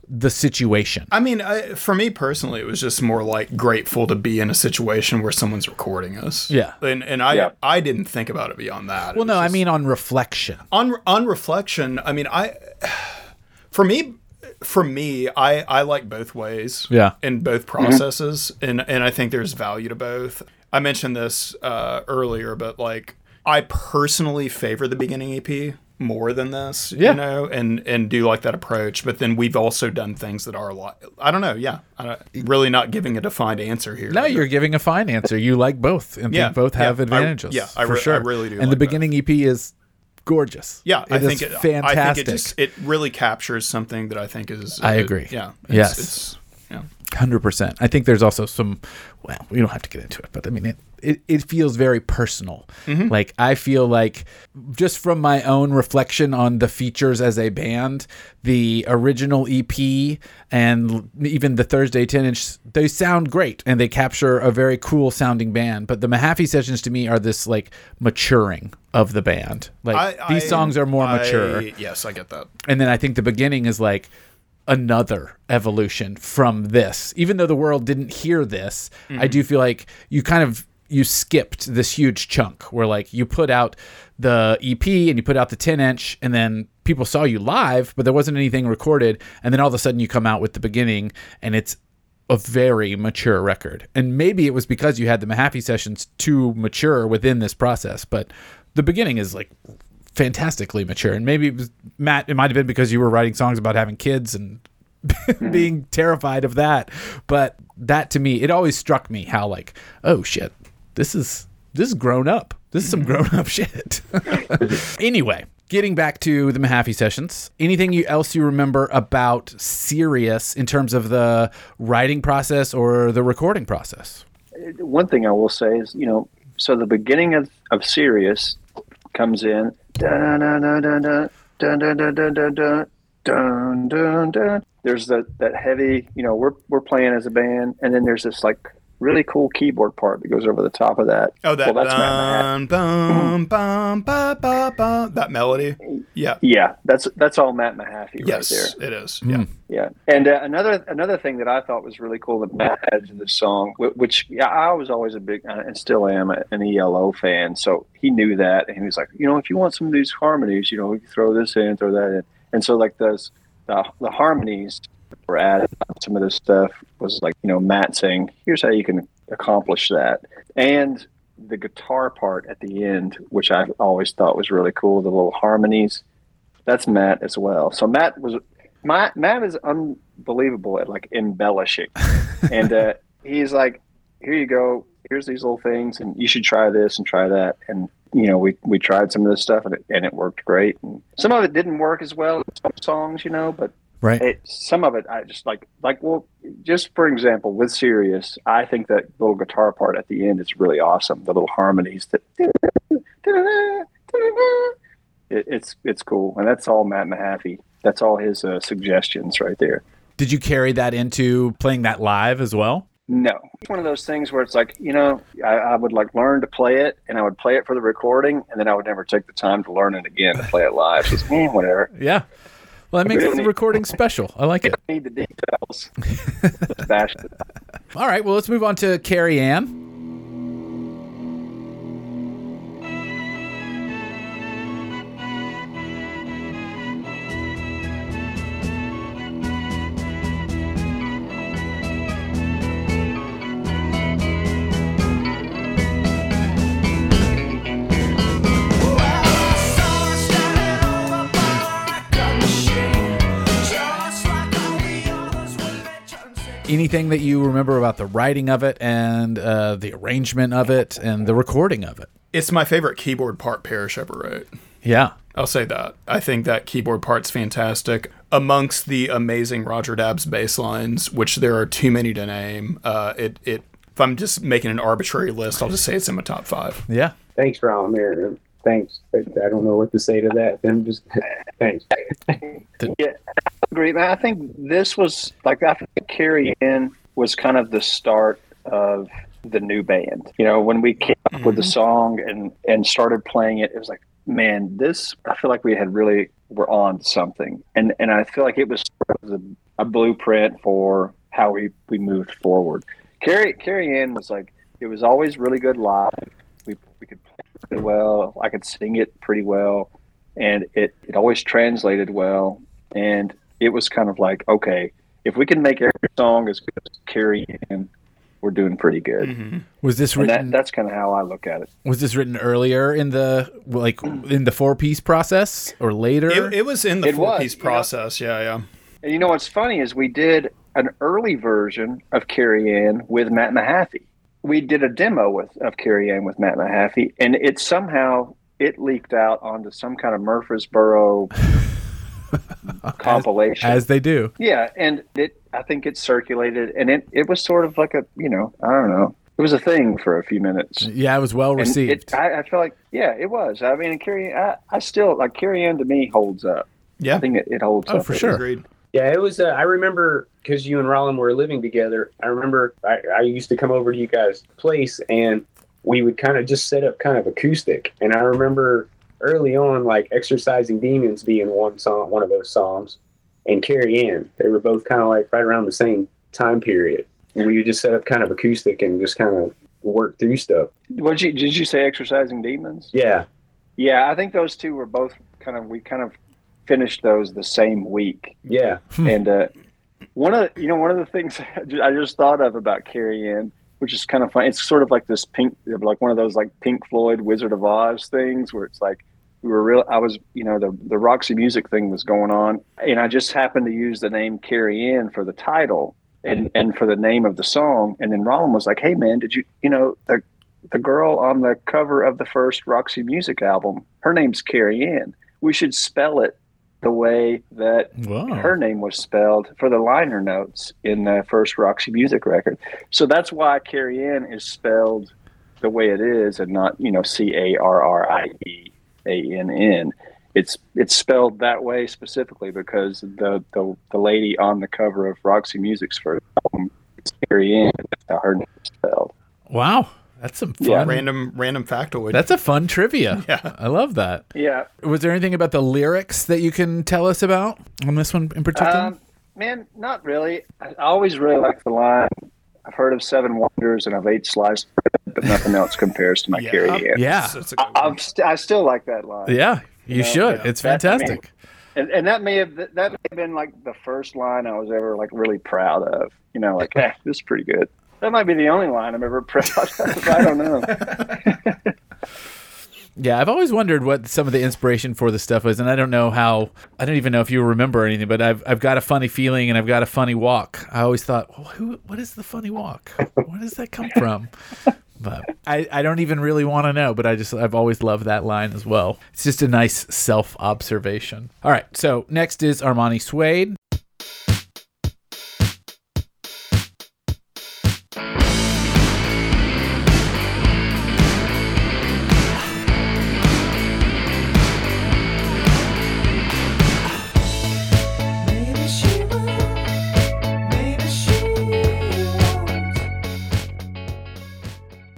the situation? I mean, I, for me personally, it was just more like grateful to be in a situation where someone's recording us. Yeah. and and I Yeah. I didn't think about it beyond that. Well, no, was I mean on reflection. on on reflection. I mean, I for me for me, I I like both ways. Yeah. in both processes, and and I think there's value to both. I mentioned this uh, earlier, but like I personally favor the beginning EP more than this, Yeah. you know, and and do like that approach. But then we've also done things that are a lot. I don't know. Yeah, I don't, really not giving a defined answer here. No, you're giving a fine answer. You like both, and Yeah, think both have yeah, I- advantages. yeah, I for re- I sure. really do And the like beginning EP is gorgeous. Yeah, I think it, fantastic. I think it just it really captures something that I think is. I uh, agree. Yeah. Yes. It's, yeah. Hundred percent. I think there's also some. Well, we don't have to get into it, but I mean, it it, it feels very personal. Mm-hmm. Like I feel like just from my own reflection on the features as a band, the original EP and even the Thursday 10 inch, they sound great and they capture a very cool sounding band. But the Mahaffey sessions to me are this like maturing of the band. Like I, these I- songs are more I- mature. Yes, I get that. And then I think the beginning is like another evolution from this. Even though the world didn't hear this, I mm-hmm. do feel like you kind of you skipped this huge chunk where like you put out the EP and you put out the 10 inch and then people saw you live, but there wasn't anything recorded. And then all of a sudden you come out with the beginning and it's a very mature record. And maybe it was because you had the Mahaffey sessions to mature within this process, but the beginning is like fantastically mature. And maybe it was Matt, it might have been because you were writing songs about having kids and hmm. being terrified of that. But that to me, it always struck me how like, oh shit, this is this is grown up. This is some hmm. grown up shit. anyway, getting back to the Mahaffey sessions, anything you, else you remember about Sirius in terms of the writing process or the recording process? One thing I will say is, you know, so the beginning of, of Sirius comes in. There's that that heavy, you know, we're we're playing as a band, and then there's this like really cool keyboard part that goes over the top of that. Oh, that Well, that's Matt bum, bum, bum, ba, ba, ba, that melody. Yeah. Yeah, that's that's all Matt Mahaffey Yes, right there. it is. Hmm. Yeah. Yeah, and uh, another another thing that I thought was really cool that Matt had in the song, which yeah, I was always a big uh, and still am an ELO fan, so he knew that, and he was like, you know, if you want some of these harmonies, you know, we can throw this in, throw that in, and so like those the the harmonies were added. Some of this stuff was like you know Matt saying, here's how you can accomplish that, and the guitar part at the end, which I always thought was really cool, the little harmonies. That's Matt as well. So Matt was Matt, Matt is unbelievable at like embellishing, and uh, he's like, "Here you go. Here's these little things, and you should try this and try that." And you know, we we tried some of this stuff, and it, and it worked great. And some of it didn't work as well as some songs, you know, but Right. it, some of it I just like like well, just for example, with Sirius, I think that little guitar part at the end is really awesome. The little harmonies that. It, it's it's cool, and that's all Matt Mahaffey. That's all his uh, suggestions right there. Did you carry that into playing that live as well? No, it's one of those things where it's like you know I, I would like learn to play it, and I would play it for the recording, and then I would never take the time to learn it again to play it live. Just eh, whatever. Yeah. Well, that makes the recording special. I like it. I need the details. Just bash it. All right. Well, let's move on to Kari-Ann. Anything that you remember about the writing of it and uh, the arrangement of it and the recording of it? It's my favorite keyboard part Parrish ever wrote. Yeah. I'll say that. I think that keyboard part's fantastic. Amongst the amazing Roger Dabbs bass lines, which there are too many to name, uh, it, it if I'm just making an arbitrary list, I'll just say it's in my top five. Yeah. Thanks, Ron. There. Thanks. I, I don't know what to say to that. Then just thanks. Yeah, I agree. Man, I think this was like I think Kari-Ann was kind of the start of the new band. You know, when we came up with the mm-hmm. song and and started playing it, it was like, man, this. I feel like we had really were on something, and and I feel like it was sort of a, a blueprint for how we we moved forward. Carrie Kari-Ann was like it was always really good live. We we could play it really well. I could sing it pretty well, and it it always translated well and it was kind of like okay if we can make every song as good as carrie in we're doing pretty good mm-hmm. Was this written? that, that's kind of how i look at it was this written earlier in the like in the four piece process or later? It, it was in the It four was, piece you know. process. Yeah, yeah. and you know what's funny is we did an early version of Kari-Ann with matt mahaffey we did a demo with of Kari-Ann with matt mahaffey and it somehow it leaked out onto some kind of murfreesboro compilation as they do. Yeah, and it I think it circulated and it, it was sort of like a you know, I don't know. It was a thing for a few minutes. Yeah, it was well And received. It, I, I feel like yeah, it was. I mean Carrie I, I still like Kari-Ann to me holds up. Yeah. I think it, it holds Oh, up. for sure. Agreed. Yeah, it was. Uh, I remember because you and Rollum were living together. I remember I, I used to come over to you guys' place and we would kind of just set up kind of acoustic. And I remember early on, like "Exercising Demons" being one song, one of those songs, and "Kari-Ann." They were both kind of like right around the same time period. And we would just set up kind of acoustic and just kind of work through stuff. What you did you say exercising demons? Yeah, Yeah, I think those two were both kind of we kind of finished those the same week. yeah. and uh, one of the, you know one of the things I just thought of about Kari-Ann, which is kind of fun. It's sort of like this pink, like one of those like Pink Floyd Wizard of Oz things, where it's like we were real. I was, you know, the the Roxy Music thing was going on, and I just happened to use the name Kari-Ann for the title and and for the name of the song. And then Rollum was like, "Hey man, did you, you know, the the girl on the cover of the first Roxy Music album, her name's Kari-Ann. We should spell it." The way that Whoa. her name was spelled for the liner notes in the first Roxy Music record. So that's why Kari-Ann is spelled the way it is and not, you know, C A R R I E A N N. It's it's spelled that way specifically because the, the the lady on the cover of Roxy Music's first album is Kari-Ann. That's how her name is spelled. Wow. That's some fun. Yeah. Random random factoid. That's a fun trivia. Yeah. I love that. Yeah. Was there anything about the lyrics that you can tell us about on this one in particular? Um, man, not really. I I always really like the line. I've heard of seven wonders and I've ate sliced bread, but nothing else compares to my Yeah. Kari-Ann. yeah. It's- it's a good I, one. I'm st- I still like that line. Yeah. You know, should. yeah. It's That- I mean, fantastic. and, and that may have that may have been like the first line I was ever like really proud of. You know, like eh, this is pretty good. That might be the only line I'm ever proud of. I don't know. Yeah, I've always wondered what some of the inspiration for the stuff was, and I don't know how. I don't even know if you remember anything, but I've I've got a funny feeling and I've got a funny walk. I always thought, well, who? What is the funny walk? Where does that come from? But I, I don't even really want to know. But I just I've always loved that line as well. It's just a nice self observation. All right, so next is Armani Suede.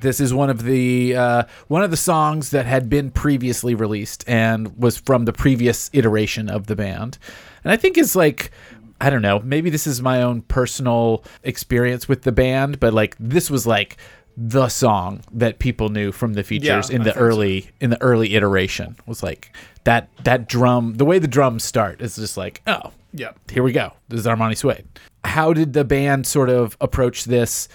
This is one of the uh, one of the songs that had been previously released and was from the previous iteration of the band. And I think it's like I don't know, maybe this is my own personal experience with the band, but like this was like the song that people knew from the features Yeah, in the think so. early in the early iteration was like that that drum the way the drums start is just like oh yeah. here we go. This is Armani Suede. How did the band sort of approach this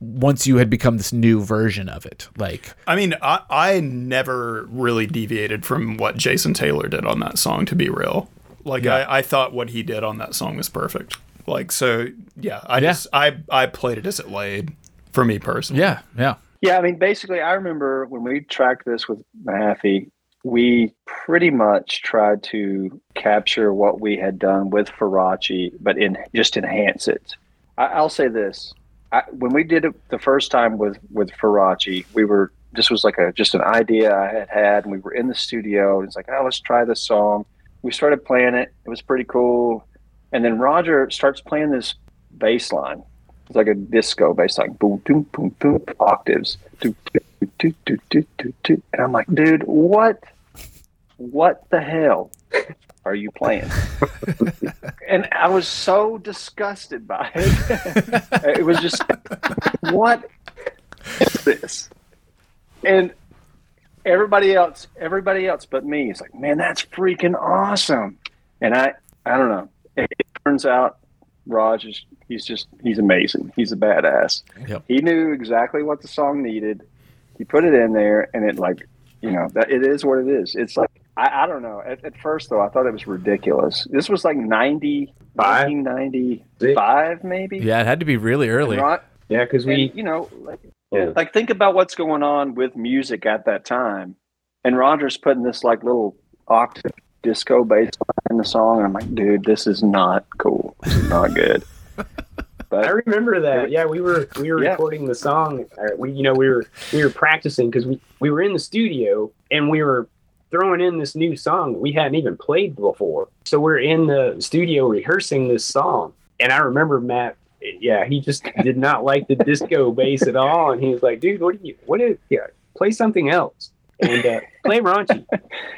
once you had become this new version of it? Like, I mean, I, I never really deviated from what Jason Taylor did on that song, to be real. Like, Yeah. I, I thought what he did on that song was perfect. Like, so, yeah, I Yeah. just, I, I played it as it laid for me personally. yeah, yeah, Yeah, I mean, basically, I remember when we tracked this with Mahaffey, we pretty much tried to capture what we had done with Farachi, but in just enhance it. I, I'll say this: I, when we did it the first time with with Farachi, we were this was like a just an idea I had had, and we were in the studio, and it's like, oh, let's try this song. We started playing it; it was pretty cool, and then Roger starts playing this bass line. It's like a disco bass line, boom, boom, boom, boom, octaves, and I'm like, dude, what, what the hell are you playing? and I was so disgusted by it. it was just, what is this? And everybody else, everybody else but me is like, man, that's freaking awesome. And I, I don't know. It, it turns out Raj is he's just he's amazing. He's a badass. Yep. He knew exactly what the song needed. He put it in there, and it like you know that it is what it is. It's like I, I don't know. At, at first though, I thought it was ridiculous. This was like 90, Five? 1995 maybe. yeah. It had to be really early. Ron- Yeah, because and, we you know, like, Yeah. like think about what's going on with music at that time, and Roger's putting this like little octave disco bass in the song, and I'm like, dude, this is not cool. This is not good. But I remember that. Yeah, we were we were Yeah. recording the song. uh, We you know we were we were practicing because we we were in the studio and we were throwing in this new song we hadn't even played before. So we're in the studio rehearsing this song, and I remember Matt. Yeah, he just did not like the disco bass at all, and he was like, "Dude, what do you? What is? Yeah, play something else and uh, play raunchy."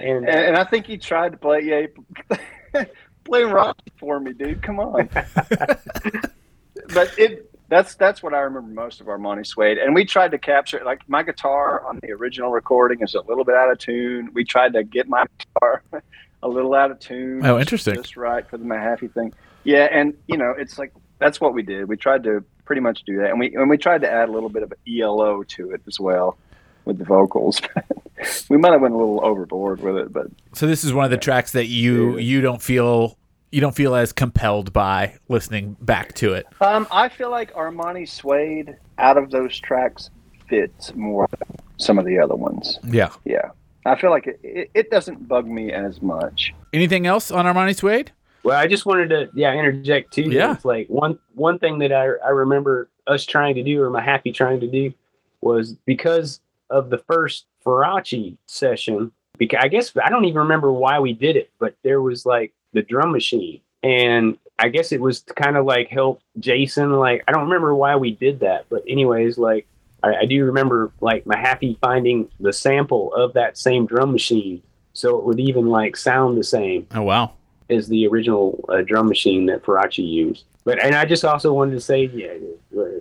And and, and I think he tried to play yeah, play rock for me, dude. Come on. but it that's that's what I remember most of Armani Suede, and we tried to capture like my guitar on the original recording is a little bit out of tune. We tried to get my guitar a little out of tune. Oh, interesting. Just right for the Mahaffey thing. Yeah, and you know it's like that's what we did. We tried to pretty much do that, and we and we tried to add a little bit of ELO to it as well with the vocals. we might have went a little overboard with it, but So this is one of the tracks that you you don't feel you don't feel as compelled by listening back to it. Um, I feel like Armani Suede out of those tracks fits more than some of the other ones. Yeah. Yeah, I feel like it, it, it doesn't bug me as much. Anything else on Armani Suede? Well, I just wanted to yeah interject too. Yeah. It's like one one thing that I I remember us trying to do or Mahaffey trying to do was because of the first Farachi session. Because I guess I don't even remember why we did it, but there was like the drum machine, and I guess it was kind of like help Jason. Like I don't remember why we did that, but anyways, like I, I do remember like Mahaffey finding the sample of that same drum machine, so it would even like sound the same Oh wow. as the original uh, drum machine that Farachi used. But and I just also wanted to say, yeah, uh,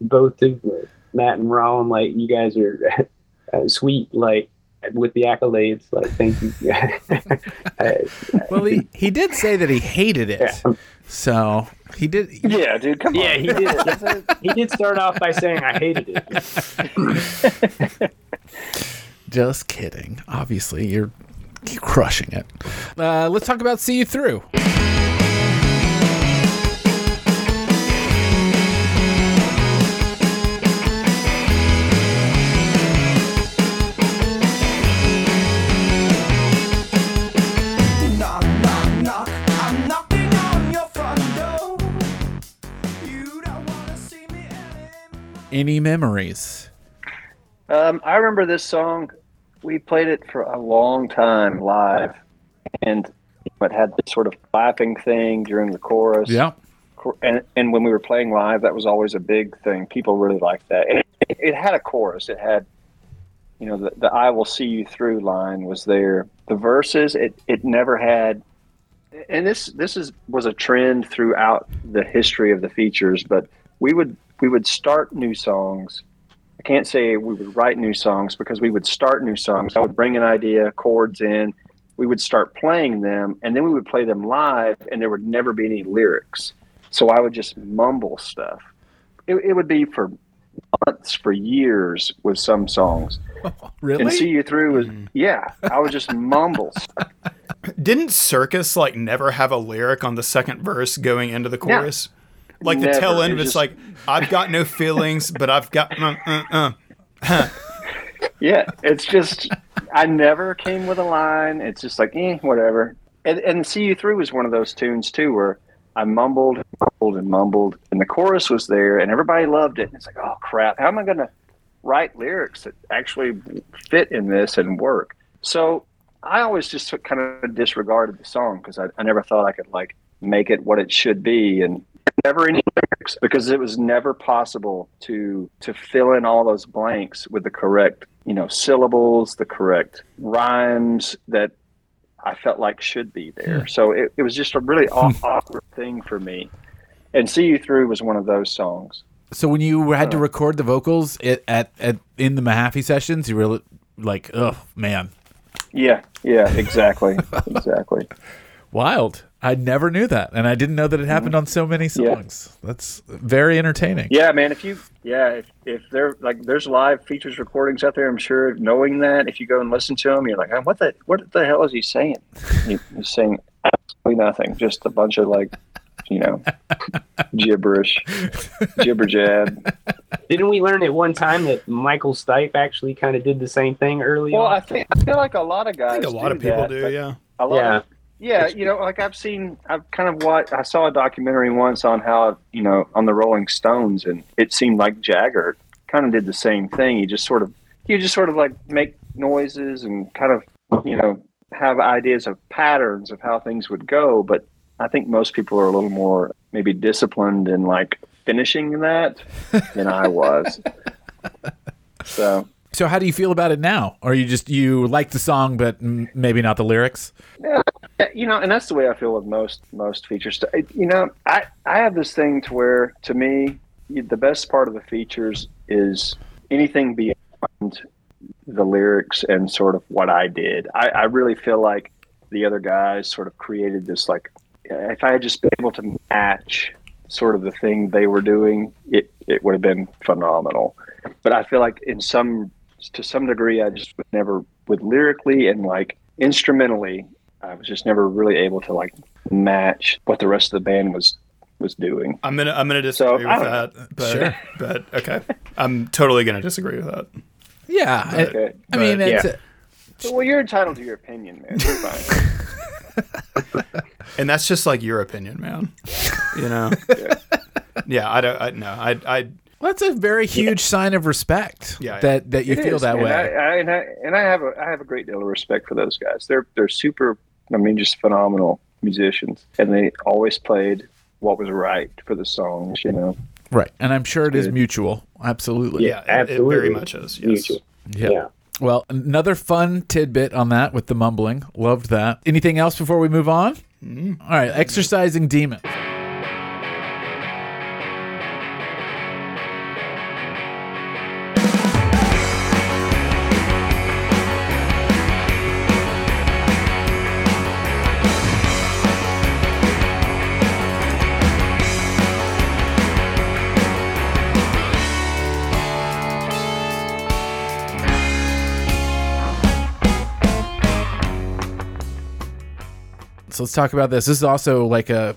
both to uh, Matt and Rollum, like you guys are uh, sweet, like with the accolades. Like thank you. Uh, Well, he, he did say that he hated it. yeah. So he did. Yeah, dude, come Yeah, on. he did. he did start off by saying I hated it. Just kidding. Obviously, you're, you're crushing it. Uh, let's talk about "See You Through." Any memories? Um, I remember this song. We played it for a long time live, and it had this sort of clapping thing during the chorus. Yeah. And and when we were playing live, that was always a big thing. People really liked that. It, it had a chorus. It had, you know, the, the "I will see you through" line was there. The verses, it it never had. And this this is was a trend throughout the history of the features. But we would we would start new songs I can't say we would write new songs because we would start new songs. I would bring an idea, chords in, we would start playing them, and then we would play them live, and there would never be any lyrics. So I would just mumble stuff. It, it would be for months, for years with some songs. Really? And see you through was hmm. yeah. I would just mumble. stuff. Didn't Circus like never have a lyric on the second verse going into the chorus? Like the tail end of it's just- like, I've got no feelings, but I've got. Uh, uh, uh. Yeah, it's just I never came with a line. It's just like, eh, whatever. And, and "See You Through" was one of those tunes too, where I mumbled, and mumbled, and mumbled, and the chorus was there, and everybody loved it. And it's like, oh crap, how am I going to write lyrics that actually fit in this and work? So I always just kind of disregarded the song because I, I never thought I could like make it what it should be, and never any lyrics because it was never possible to to fill in all those blanks with the correct you know syllables the correct rhymes that i felt like should be there. So it, it was just a really awkward thing for me. And see you through was one of those songs. So when you had to Uh. record the vocals at, at, at in the Mahaffey sessions, you were like, "Oh man, yeah yeah exactly exactly wild!" I never knew that, and I didn't know that it happened on so many Mm-hmm. Yeah. songs. That's very entertaining. yeah man if you yeah if, if there like there's live features recordings out there i'm sure knowing that if you go and listen to them you're like "Oh, what the what the hell is he saying he, he's saying absolutely nothing just a bunch of like you know gibberish gibber jab Didn't we learn at one time that Michael Stipe actually kind of did the same thing early well on? i think i feel like a lot of guys I think a lot do of people that, do, yeah. a lot Yeah. of, yeah you know like i've seen i've kind of watched i saw a documentary once on how you know on the rolling stones and it seemed like jagger kind of did the same thing. He just sort of he just sort of like make noises and kind of you know have ideas of patterns of how things would go but i think most people are a little more maybe disciplined in like finishing that than i was. So So how do you feel about it now? Or you just you like the song, but mm, maybe not the lyrics? Yeah, you know, and that's the way I feel with most most features. You know, I I have this thing to where to me the best part of the features is anything beyond the lyrics and sort of what I did. I, I really feel like the other guys sort of created this like if I had just been able to match sort of the thing they were doing, it it would have been phenomenal. But I feel like in some to some degree, I just was never with lyrically and like instrumentally, I was just never really able to like match what the rest of the band was was doing. I'm gonna I'm gonna disagree I with that, but Sure. but okay, I'm totally gonna disagree with that. Yeah. I- Okay. I, mean, But- it's, yeah. Well, you're entitled to your opinion, man. You're fine. And that's just like your opinion, man. You know? yeah, I don't. I, no, I I well, that's a very huge sign of respect. Yeah, yeah. that that you feel is, that and way. I, I, and I and I have a I have a great deal of respect for those guys. They're they're super. I mean, just phenomenal musicians, and they always played what was right for the songs. You know. Right. And I'm sure it is good. mutual. Absolutely. Yeah, absolutely. it very much is. Yes. Mutual. Yeah. Yeah. Well, another fun tidbit on that with the mumbling. Loved that. Anything else before we move on? Mm-hmm. All right. Exercising demons. Let's talk about this. This is also like a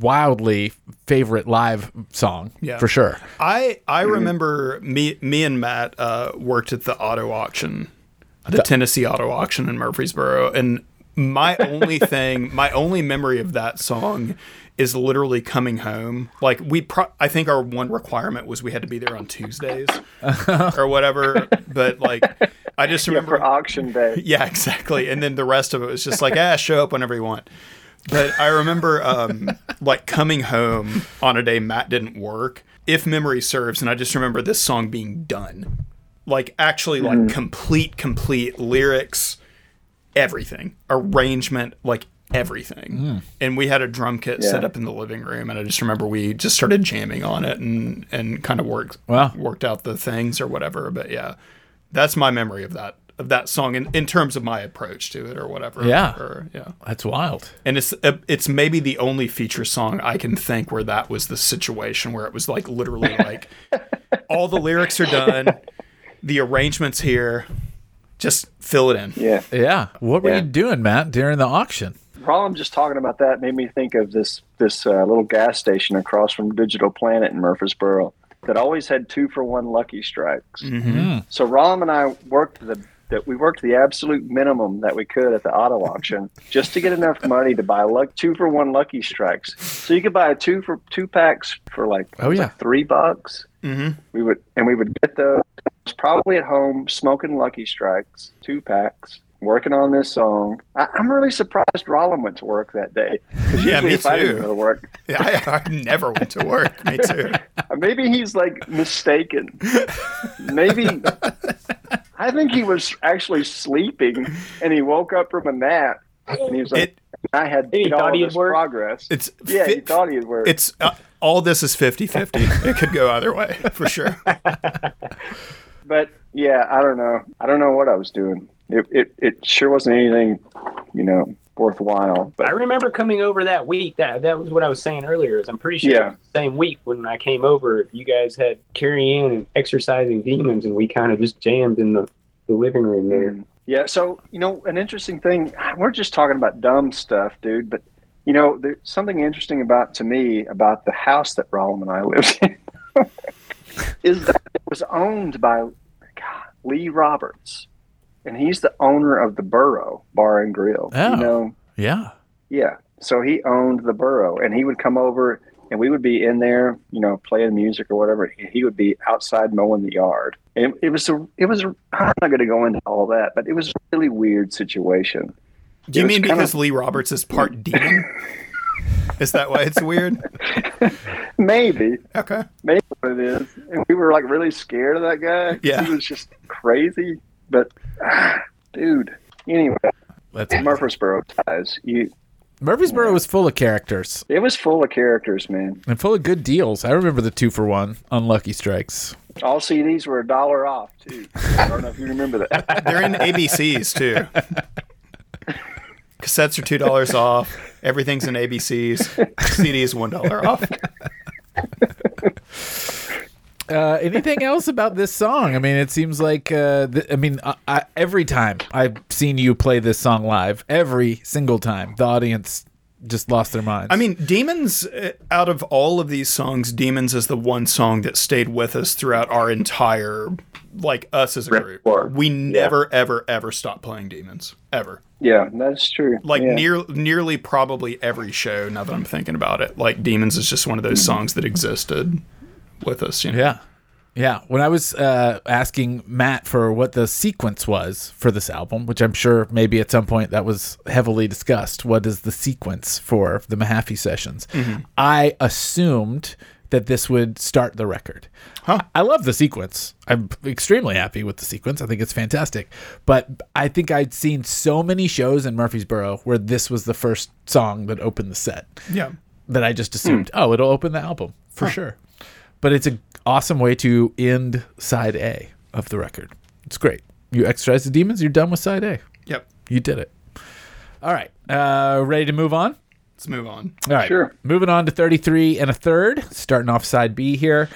wildly favorite live song, Yeah. for sure. I I remember me me and Matt uh, worked at the auto auction, the Tennessee auto auction in Murfreesboro, and my only thing, my only memory of that song is literally coming home. Like we, pro- I think our one requirement was we had to be there on Tuesdays or whatever. But like, I just Yeah, remember for auction day. yeah, exactly. And then the rest of it was just like, ah, show up whenever you want. But I remember um, like coming home on a day Matt didn't work, if memory serves, and I just remember this song being done. Like actually like complete, complete lyrics, everything. Arrangement, like everything. And we had a drum kit set up in the living room and I just remember we just started jamming on it and and kind of worked Wow. worked out the things or whatever. But yeah. That's my memory of that of that song in, in terms of my approach to it or whatever. Yeah. Or yeah. That's wild. And it's uh, it's maybe the only feature song I can think where that was the situation where it was like literally like all the lyrics are done, the arrangements here, just fill it in. Yeah. Yeah. What were Yeah. you doing, Matt, during the auction? While I'm just talking about that, made me think of this this uh, little gas station across from Digital Planet in Murfreesboro that always had two for one Lucky Strikes. So Rom and I worked the that we worked the absolute minimum that we could at the auto auction just to get enough money to buy luck two for one Lucky Strikes. So you could buy a two for two packs for like Oh, yeah. three bucks. Mhm. We would and we would get those probably at home smoking Lucky Strikes two packs. Working on this song, I, I'm really surprised Rollum went to work that day. Yeah, me if I didn't too. go to work, Yeah, I, I never went to work. Me too. maybe he's like mistaken. Maybe I think he was actually sleeping and he woke up from a nap and he was like, It I had Maybe he all thought he had this worked. progress. it's yeah, he thought he had worked. it's uh, all this is 50-50. It could go either way for sure. but yeah, I don't know. I don't know what I was doing. It it, it sure wasn't anything, you know, worthwhile. But I remember coming over that week. That that was what I was saying earlier. Is I'm pretty sure Yeah. the same week when I came over, you guys had Kari-Ann and exercising demons, and we kind of just jammed in the, the living room there. Mm. Yeah, so you know, an interesting thing. We're just talking about dumb stuff, dude. But you know, there's something interesting about to me about the house that Rollum and I lived in is that it was owned by Lee Roberts, and he's the owner of the Boro Bar and Grill. Oh. You know, Yeah. yeah. So he owned the Boro, and he would come over, and we would be in there, you know, playing music or whatever. He would be outside mowing the yard. And it was a, it was. A, I'm not going to go into all that, but it was a really weird situation. Do you It mean kinda- because Lee Roberts is part demon? Is that why it's weird? Maybe, Okay. maybe what it is. And we were like really scared of that guy. Yeah. he was just crazy. But ah, dude, anyway, That's Murfreesboro ties. You, Murfreesboro was full of characters it was full of characters, man. and full of good deals. I remember the two for one unlucky strikes. All CDs were a dollar off too. I don't know if you remember that. They're in ABCs too. Cassettes are two dollars off. Everything's in ABCs. CDs one dollar off. Uh, anything else about this song? I mean, it seems like uh, th- I mean, I, I, every time I've seen you play this song live, every single time the audience just lost their minds. I mean, Demons. uh, Out of all of these songs, Demons is the one song that stayed with us throughout our entire, like us as a group. Repertoire. We never, ever, ever stopped playing Demons ever. Yeah, that's true. Like yeah. near, nearly probably every show. Now that I'm thinking about it, like Demons is just one of those songs that existed with us. You know? yeah, Yeah, when I was uh, asking Matt for what the sequence was for this album, which I'm sure maybe at some point that was heavily discussed, what is the sequence for the Mahaffey sessions? I assumed that this would start the record. Huh. I love the sequence. I'm extremely happy with the sequence. I think it's fantastic. But I think I'd seen so many shows in Murfreesboro where this was the first song that opened the set Yeah. that I just assumed, oh, it'll open the album for sure. But it's an awesome way to end side A of the record. It's great. You exercise the demons, you're done with side A. Yep. You did it. All right. Uh, ready to move on? Let's move on. All right. Sure. Moving on to 33 and a third, starting off side B here.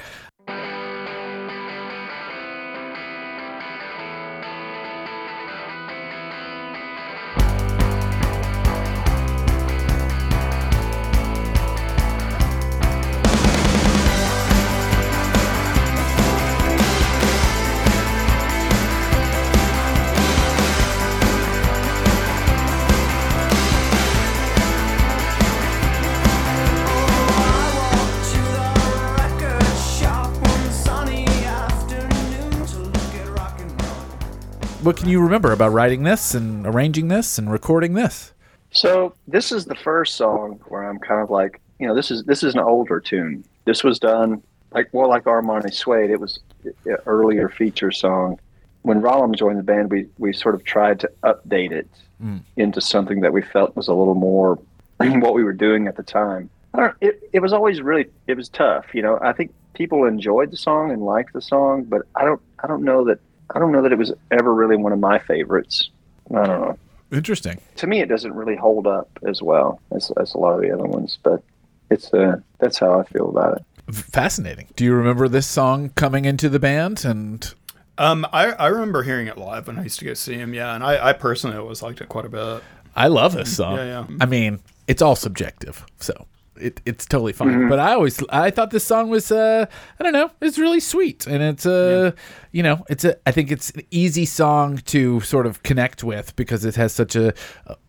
What can you remember about writing this and arranging this and recording this? So this is the first song where I'm kind of like, you know, this is this is an older tune. This was done like more like Armani Suede. It was an earlier feature song. When Rollum joined the band, we we sort of tried to update it hmm. into something that we felt was a little more what we were doing at the time. I don't, it it was always really it was tough. You know, I think people enjoyed the song and liked the song, but I don't I don't know that I don't know that it was ever really one of my favorites. I don't know Interesting. to me it doesn't really hold up as well as, as a lot of the other ones but it's uh that's how i feel about it Fascinating. Do you remember this song coming into the band? And Um, I, I remember hearing it live when I used to go see him. Yeah, and I, I personally always liked it quite a bit. I love this song. Yeah, yeah. I mean, it's all subjective, so it, it's totally fine. But I always I thought this song was uh I don't know, it's really sweet and it's uh you know, it's a I think it's an easy song to sort of connect with because it has such a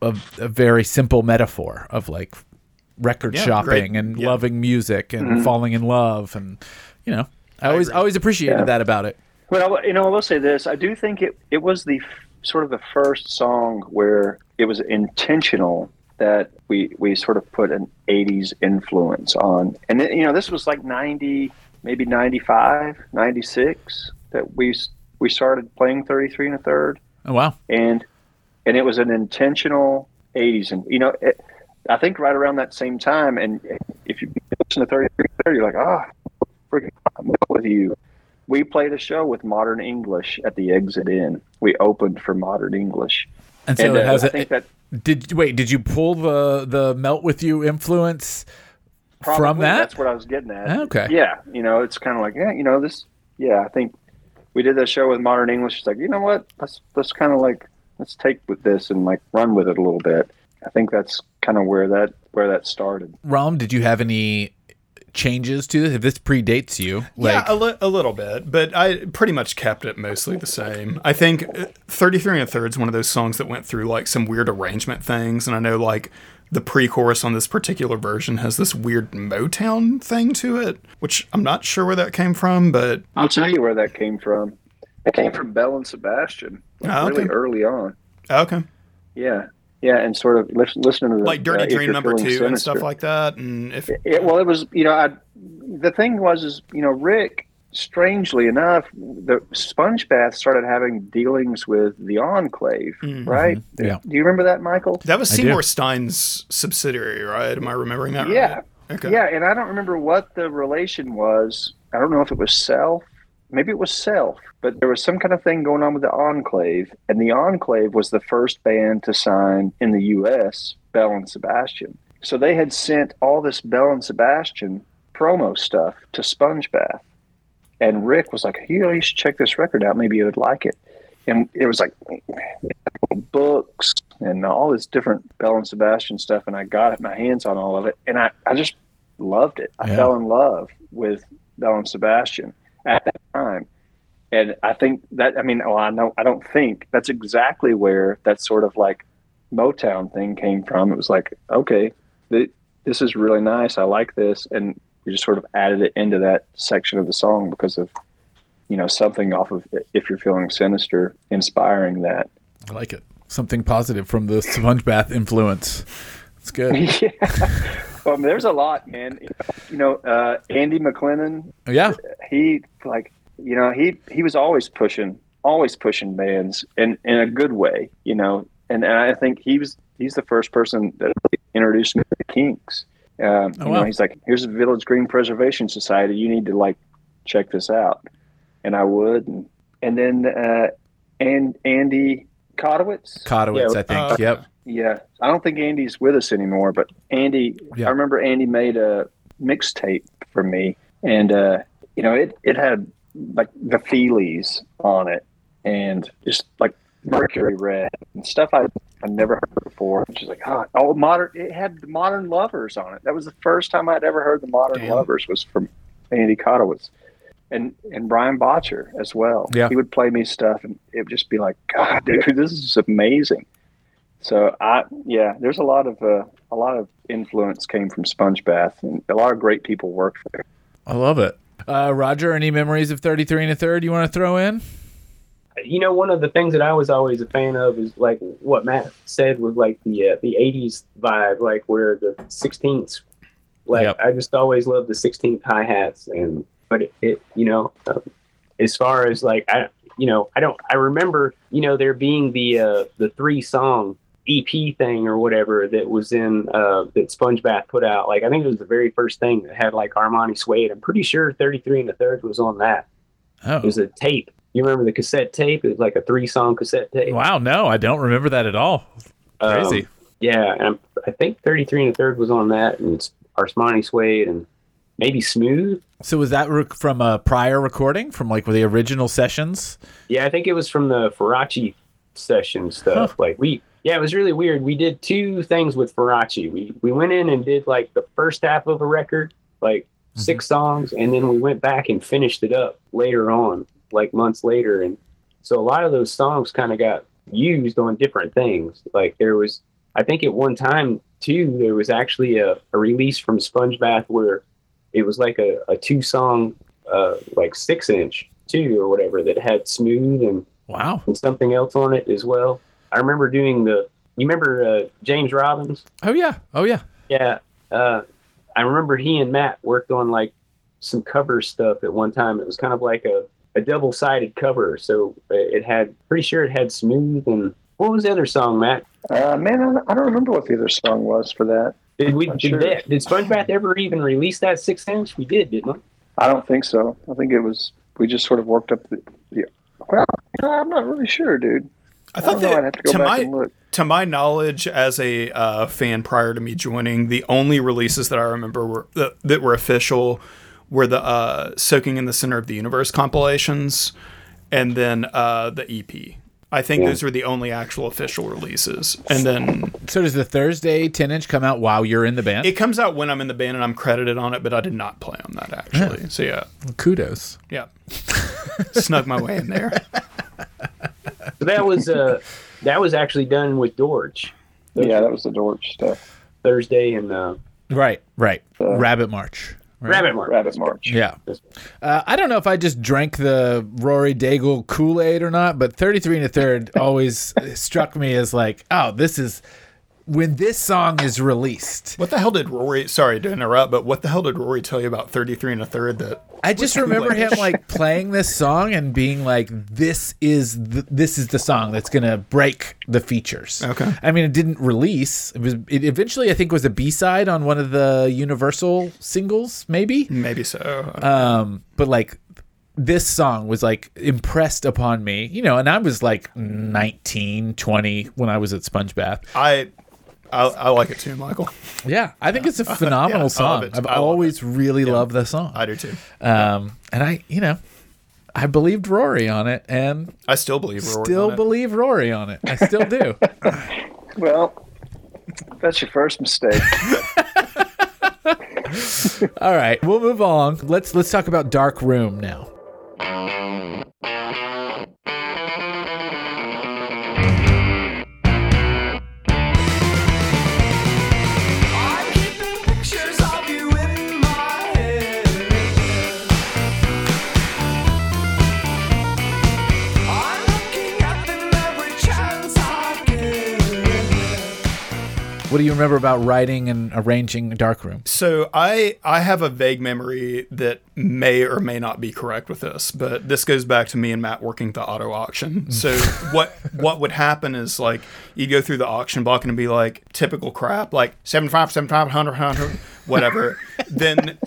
a, a very simple metaphor of like record Yeah, shopping great. and Yeah. loving music and falling in love and you know, I always agree. always appreciated Yeah. that about it. well you know i will say this i do think it it was the f- sort of the first song where it was intentional that we we sort of put an 80s influence on. And you know this was like 90 maybe 95 96 that we we started playing 33 and a third. Oh wow. and and it was an intentional 80s and you know it, i think right around that same time and if you listen to 33 you're like ah freaking i'm with you. We played a show with modern english at the Exit/In. we opened for modern english. And so and it uh, has i a, think that Did wait? Did you pull the the melt with you influence from that? that's what i was getting at oh, Okay. yeah you know it's kind of like yeah you know this yeah i think we did that show with modern english it's like you know what let's let's kind of like let's take with this and like run with it a little bit i think that's kind of where that where that started Rom, did you have any changes to this? If this predates you, like yeah, a, li- a little bit, but I pretty much kept it mostly the same. I think uh, 33 and a third is one of those songs that went through like some weird arrangement things, and I know like the pre-chorus on this particular version has this weird Motown thing to it, which I'm not sure where that came from, but I'll tell you where that came from. It came from Belle and Sebastian, like, Oh, okay. really early on. okay, Yeah, yeah, and sort of listen, listening to the like Dirty uh, Dream number two Feeling and stuff like that, and if It, well, it was you know, I, the thing was is you know Rick, strangely enough, the Spongebath started having dealings with the Enclave, Mm-hmm. right? Yeah. Do you remember that, Michael? that was Seymour Stein's subsidiary, right? Am I remembering that? Yeah. right? Okay. Yeah, and I don't remember what the relation was. I don't know if it was self. Maybe it was self, but there was some kind of thing going on with the Enclave, and the Enclave was the first band to sign in the U.S. Belle and Sebastian. So they had sent all this Belle and Sebastian promo stuff to Spongebath, and Rick was like, "You know, you should check this record out. Maybe you would like it." And it was like books and all this different Belle and Sebastian stuff, and I got my hands on all of it, and I, I just loved it. I Yeah. fell in love with Belle and Sebastian at that time. And I think that I mean, well, I know I don't think that's exactly where that sort of like Motown thing came from. It was like, okay, th- this is really nice. I like this, and we just sort of added it into that section of the song because of you know something off of if you're feeling sinister, inspiring that. I like it. Something positive from the Spongebath influence. It's good. yeah. Well, I mean, there's a lot, man. You know, uh, Andy McLennan, Yeah. he like, you know, he he was always pushing, always pushing bands in in a good way, you know. And, and I think he was he's the first person that introduced me to the Kinks. Um, you Oh, wow. know, he's like, "Here's the Village Green Preservation Society. You need to like check this out." And I would, and and then uh, and Andy Kotowitz. Kotowitz, Yeah, I think. uh, yep. Yeah, I don't think Andy's with us anymore, but Andy, Yeah. I remember Andy made a mixtape for me, and uh, you know, it it had like the Feelies on it, and just like Mercury Rev and stuff I I never heard before. Just like oh, oh, modern. It had the Modern Lovers on it. That was the first time I'd ever heard the Modern Damn. Lovers was from Andy Kotowitz. And, and Brian Botcher as well. Yeah. He would play me stuff and it would just be like, God, dude, this is amazing. So I yeah, there's a lot of uh, a lot of influence came from Spongebath, and a lot of great people worked there. I love it. Uh, Roger, any memories of 33 and a third you want to throw in? you know, one of the things that I was always a fan of is like what Matt said was like the uh, the '80s vibe, like where the 16ths, like Yep. I just always loved the 16th hi hats, and but it, it you know, um, as far as like I, you know, I don't, I remember, you know, there being the uh, the three song EP thing or whatever that was in uh, that Spongebath put out. Like I think it was the very first thing that had like Armani Suede. I'm pretty sure 33 and a third was on that. Oh, It was a tape. You remember the cassette tape? It was like a three song cassette tape. wow. No, I don't remember that at all. Um, Crazy. yeah, and I'm, think 33 and a third was on that, and it's Armani Suede and maybe Smooth. so was that rec- from a prior recording from like the original sessions? Yeah, I think it was from the Farachi session stuff. Huh. Like we, yeah, it was really weird. We did two things with Farachi. We we went in and did like the first half of a record, like Mm-hmm. six songs, and then we went back and finished it up later on, like months later. And so a lot of those songs kind of got used on different things. Like there was, I think at one time too, there was actually a, a release from Spongebath where it was like a, a two song, uh, like six inch two or whatever that had smooth and Wow. and something else on it as well. I remember doing the. You remember uh, James Robbins? Oh yeah. Oh yeah. Yeah. Uh, I remember he and Matt worked on like some cover stuff at one time. It was kind of like a, a double sided cover. So it had, pretty sure it had smooth and what was the other song, Matt? Uh, man, I, I don't remember what the other song was for that. Did we Not did, sure. that, did SpongeBath ever even release that six inch? We did, didn't we? I don't think so. I think it was we just sort of worked up the. the well, I'm not really sure, dude. I I thought don't know. I'd that have to go to back my and look. to my knowledge, as a uh, fan prior to me joining, the only releases that I remember were that, that were official were the uh, "Soaking in the Center of the Universe" compilations, and then uh, the EP. I think Yeah. those were the only actual official releases. And then So does the Thursday 10 inch come out while you're in the band? it comes out when I'm in the band and I'm credited on it, but I did not play on that actually. So yeah, Kudos. yeah, snuck my way in there. So that was uh, that was actually done with Dortch Yeah, that was the Dortch stuff. Thursday and uh, Right. Right. Uh, Rabbit March. Right? Rabbit Mark. Rabbit March. Yeah. Uh, I don't know if I just drank the Rory Daigle Kool Aid or not, but 33 and a third always struck me as like, oh, this is when this song is released. What the hell did Rory? Sorry to interrupt, but what the hell did Rory tell you about 33 and a third? That I just remember him like playing this song and being like, "This is the, this is the song that's gonna break the features." Okay. I mean, it didn't release. It was. It eventually, I think, was a B side on one of the Universal singles, maybe. maybe so. Um, but like this song was like impressed upon me, you know, and I was like 19, 20 when I was at Spongebath. I, I I like it too, Michael. Yeah, I think it's a phenomenal I love song. I've love always really loved the song. I do too. Um, and I, you know, I believed Rory on it, and I still believe Rory. still on it. believe Rory on it. I still do. Well, that's your first mistake. All right, we'll move on. Let's let's talk about Dark Room now. What do you remember about writing and arranging Darkroom? So I I have a vague memory that may or may not be correct with this, but this goes back to me and Matt working the auto auction. Mm. So what what would happen is like you'd go through the auction block and it'd be like typical crap, like 75, 75, 100, 100, whatever. then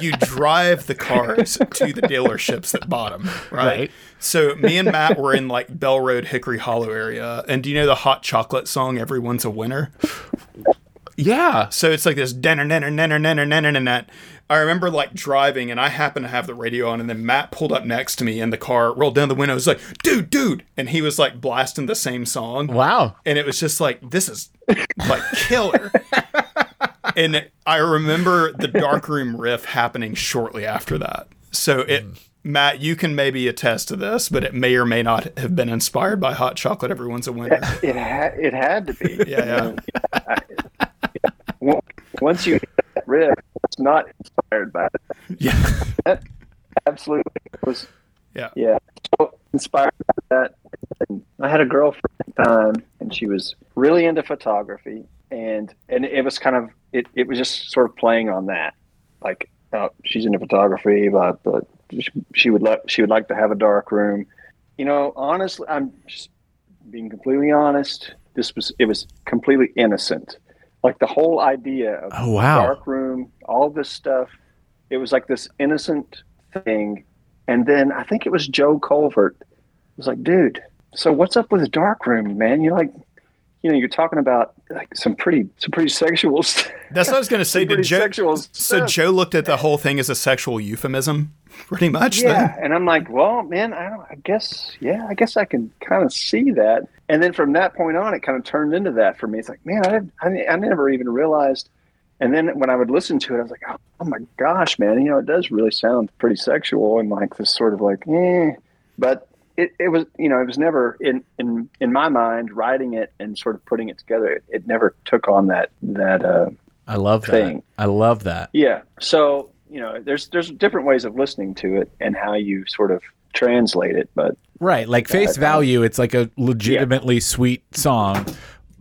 you drive the cars to the dealerships that bought them, right? Right. So me and Matt were in like Bell Road, Hickory Hollow area, and do you know the hot chocolate song "Everyone's a Winner"? Yeah. So it's like this denner, denner, denner, denner, denner, denner. I remember like driving and I happened to have the radio on and then Matt pulled up next to me in the car, rolled down the window, was like, dude, dude. And he was like blasting the same song. Wow. And it was just like, this is like killer. and I remember the darkroom riff happening shortly after that. So it, mm. Matt, you can maybe attest to this, but it may or may not have been inspired by hot chocolate. Everyone's a winner. It had it had to be. Yeah, yeah. Wa- Once you hit that riff, it's not inspired by it. Yeah. Absolutely, it was. Yeah. Yeah, so inspired by that. And I had a girlfriend at the time, and she was really into photography, and and it was kind of it. It was just sort of playing on that, like uh, she's into photography, but but she, she would like she would like to have a dark room. You know, honestly, I'm just being completely honest. This was it was completely innocent. Like the whole idea of Oh, wow. dark room, all this stuff. It was like this innocent thing. And then I think it was Joe Culvert was like, dude, so what's up with the dark room, man? You're like, you know, you're talking about like some pretty, some pretty sexual stuff. That's what I was going to say. Did Joe, so. Joe looked at the whole thing as a sexual euphemism, pretty much. Yeah, Then? and I'm like, well, man, I, don't, I guess, yeah, I guess I can kind of see that. And then from that point on, it kind of turned into that for me. It's like, man, I, didn't, I, I never even realized. And then when I would listen to it, I was like, oh, oh my gosh, man, you know, it does really sound pretty sexual and like this sort of like, eh. But it, it was, you know, it was never in, in, in my mind, writing it and sort of putting it together. It, it never took on that, that, uh, I love that. Thing. I love that. yeah. So, you know, there's there's different ways of listening to it and how you sort of translate it, but Right. Like face I- value, it's like a legitimately sweet song,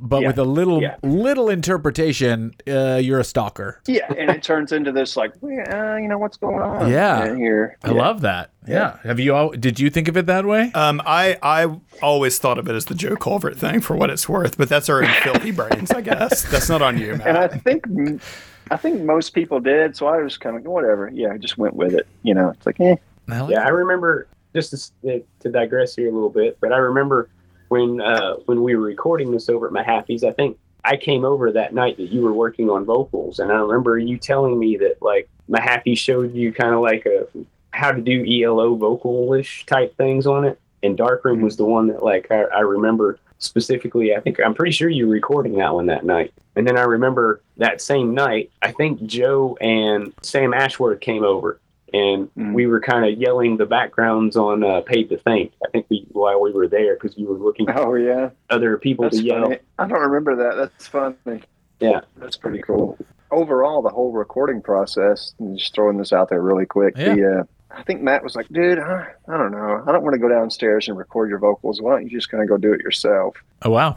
but Yeah. with a little Yeah. little interpretation, uh, you're a stalker. yeah, and it turns into this like, well, uh, you know, what's going on? Yeah. here. I love that. Yeah. Have you all? Did you think of it that way? Um, I I always thought of it as the Joe Culvert thing for what it's worth, but that's our filthy brains, I guess. That's not on you, Matt. And I think I think most people did, so I was kind of whatever. Yeah, I just went with it. You know, it's like, eh. I like Yeah, I remember just to, to digress here a little bit, but I remember when uh, when we were recording this over at Mahaffey's. I think I came over that night that you were working on vocals, and I remember you telling me that like Mahaffey showed you kind of like a how to do ELO vocalish type things on it, and Darkroom was the one that like I, I remember specifically. I think I'm pretty sure you were recording that one that night, and then I remember that same night. I think Joe and Sam Ashworth came over and Mm. we were kind of yelling the backgrounds on uh, "Paid to Think." I think we while we were there because you were looking for Oh yeah, other people that's to yell. funny. I don't remember that. That's funny. Yeah. that's pretty cool. Overall, the whole recording process. and Just throwing this out there really quick. Yeah. The, uh, I think Matt was like, "Dude, I, I don't know. I don't want to go downstairs and record your vocals. Why don't you just kind of go do it yourself?" Oh wow.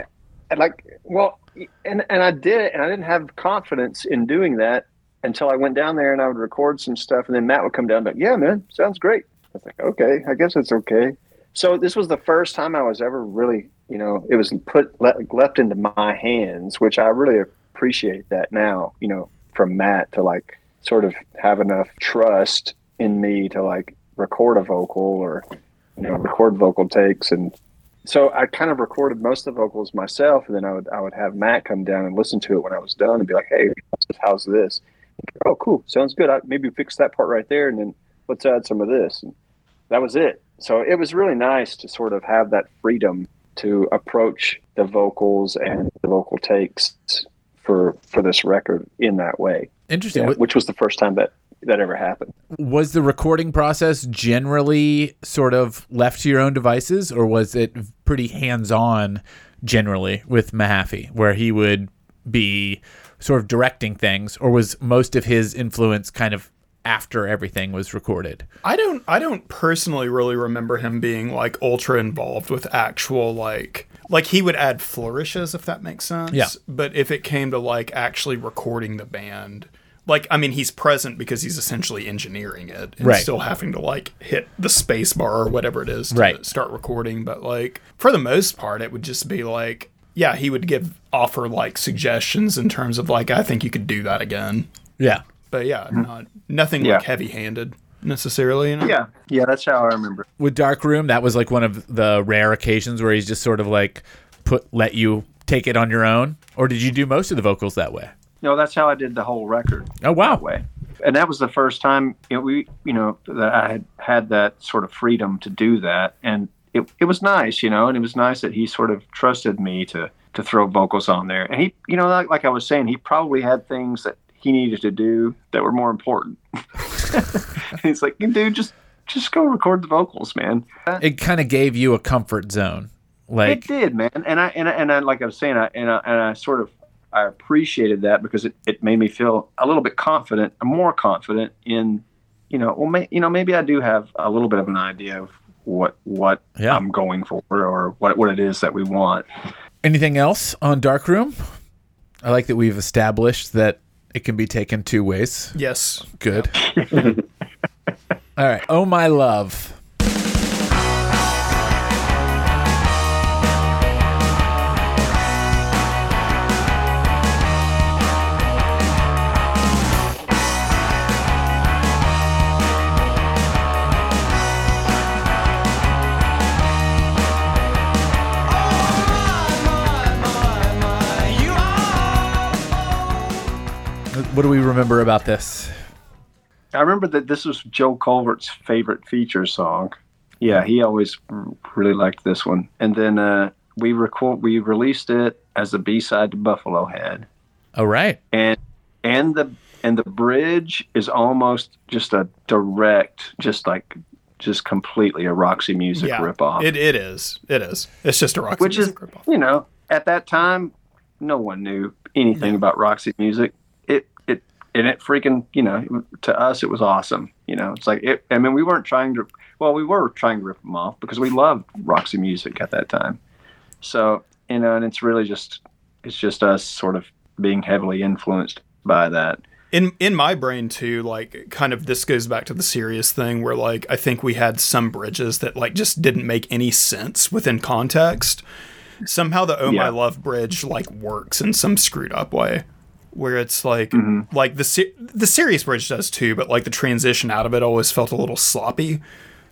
and like well and and i did it and i didn't have confidence in doing that until i went down there and i would record some stuff and then matt would come down like yeah man sounds great. I was like okay i guess it's okay. So this was the first time i was ever really you know it was put le- left into my hands which i really appreciate that now you know from matt to like sort of have enough trust in me to like record a vocal or you know record vocal takes. And so I kind of recorded most of the vocals myself, and then I would I would have Matt come down and listen to it when I was done, and be like, "Hey, how's this?" Oh, cool, sounds good. I, maybe fix that part right there, and then let's add some of this. And that was it. So it was really nice to sort of have that freedom to approach the vocals and the vocal takes for for this record in that way, Interesting. Yeah, which was the first time that that ever happened. Was the recording process generally sort of left to your own devices, or was it pretty hands-on generally with Mahaffey, where he would be sort of directing things, or was most of his influence kind of after everything was recorded? I don't I don't personally really remember him being like ultra involved with actual like like he would add flourishes if that makes sense. Yeah. But if it came to like actually recording the band, like I mean, he's present because he's essentially engineering it and Right. still having to like hit the space bar or whatever it is to Right. start recording. But like for the most part, it would just be like, yeah, he would give offer like suggestions in terms of like I think you could do that again. Yeah. But yeah, mm-hmm. not nothing Yeah. like heavy handed necessarily. You know? Yeah, yeah, that's how I remember. With Dark Room, that was like one of the rare occasions where he's just sort of like put let you take it on your own. Or did you do most of the vocals that way? No, that's how I did the whole record. Oh wow. way. And that was the first time you know, we, you know, that I had had that sort of freedom to do that, and it, it was nice, you know, and it was nice that he sort of trusted me to to throw vocals on there, and he, you know, like, like I was saying, he probably had things that he needed to do that were more important. He's like, dude, just just go record the vocals, man. It kind of gave you a comfort zone. Like It did, man. And I and I, and I like I was saying, I and I, and I sort of I appreciated that because it, it made me feel a little bit confident, more confident in, you know, well, may, you know, maybe I do have a little bit of an idea of what what Yeah. I'm going for or what what it is that we want. anything else on Dark Room? I like that we've established that it can be taken two ways. Yes. Good. All right. Oh my love. What do we remember about this? I remember that this was Joe Culvert's favorite feature song. Yeah, he always really liked this one. And then uh, we record we released it as a B side to Buffalo Head. All right. and and the and the bridge is almost just a direct just like just completely a roxy music Yeah. ripoff It, it is. It is. It's just a rock. which is you know at that time no one knew anything about roxy music it it and it freaking you know to us it was awesome you know it's like it i mean we weren't trying to well we were trying to rip them off because we loved roxy music at that time. So you know and it's really just it's just us sort of being heavily influenced by that. In in my brain too like kind of this goes back to the Sirius thing where like i think we had some bridges that like just didn't make any sense within context. Somehow the oh my love bridge like works in some screwed up way where it's like Mm-hmm. like the se- the Sirius bridge does too but like the transition out of it always felt a little sloppy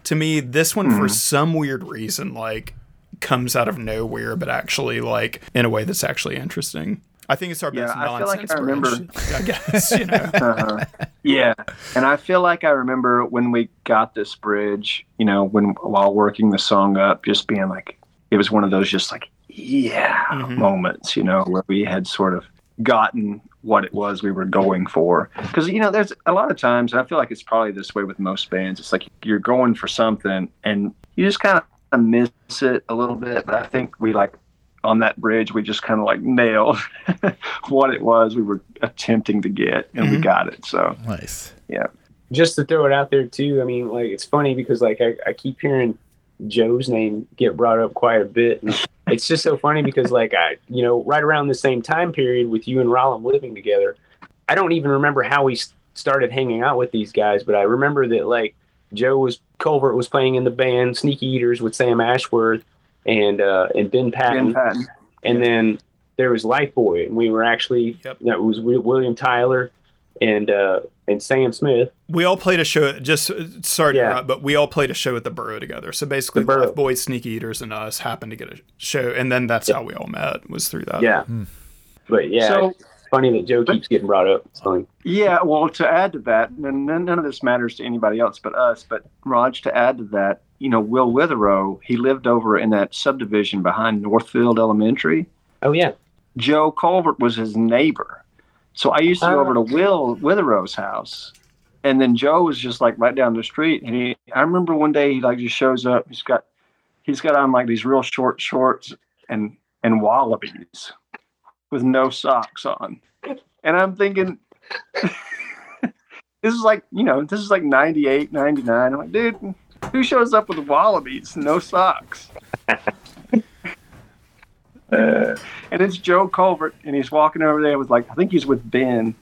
to me this one Mm-hmm. for some weird reason like comes out of nowhere but actually like in a way that's actually interesting i think it's our Yeah, best I feel like I remember- i guess you know uh-huh. yeah and i feel like i remember when we got this bridge you know when while working the song up just being like it was one of those just like yeah Mhm. moments you know where we had sort of gotten what it was we were going for because you know there's a lot of times and i feel like it's probably this way with most bands it's like you're going for something and you just kind of miss it a little bit but i think we like on that bridge we just kind of like nailed what it was we were attempting to get and we Mhm. got it so Nice. Yeah. Just to throw it out there too. I mean, like it's funny because like I, I keep hearing Joe's name get brought up quite a bit. And it's just so funny because like I, you know, right around the same time period with you and Rollum living together, I don't even remember how we started hanging out with these guys, but I remember that like Joe was Culvert was playing in the band Sneaky Eaters with Sam Ashworth and uh, and Ben Patton, Ben Patton. and then there was Lifeboy, and we were actually Yep. that was William Tyler and uh, and Sam Smith. We all played a show. Just uh, sorry to Yeah. interrupt, but we all played a show at the Boro together. So basically, The Boro. Boys, Sneaky Eaters, and us happened to get a show, and then that's how we all met. Was through that. Yeah. But yeah, So- funny that Joe keeps getting brought up. It's. Yeah, well, to add to that, and none none of this matters to anybody else but us, but Raj, to add to that, you know, Will Witherow, he lived over in that subdivision behind Northfield Elementary. Oh yeah. Joe Culvert was his neighbor. So I used to go Oh. over to oh, Will Witherow's house. And then Joe was just like right down the street. And he I remember one day he like just shows up. He's got he's got on like these real short shorts and and wallabies with no socks on. And I'm thinking this is like, you know, this is like 98, 99. I'm like, dude, who shows up with wallabies, no socks? And it's Joe Culvert, and he's walking over there with like I think he's with Ben,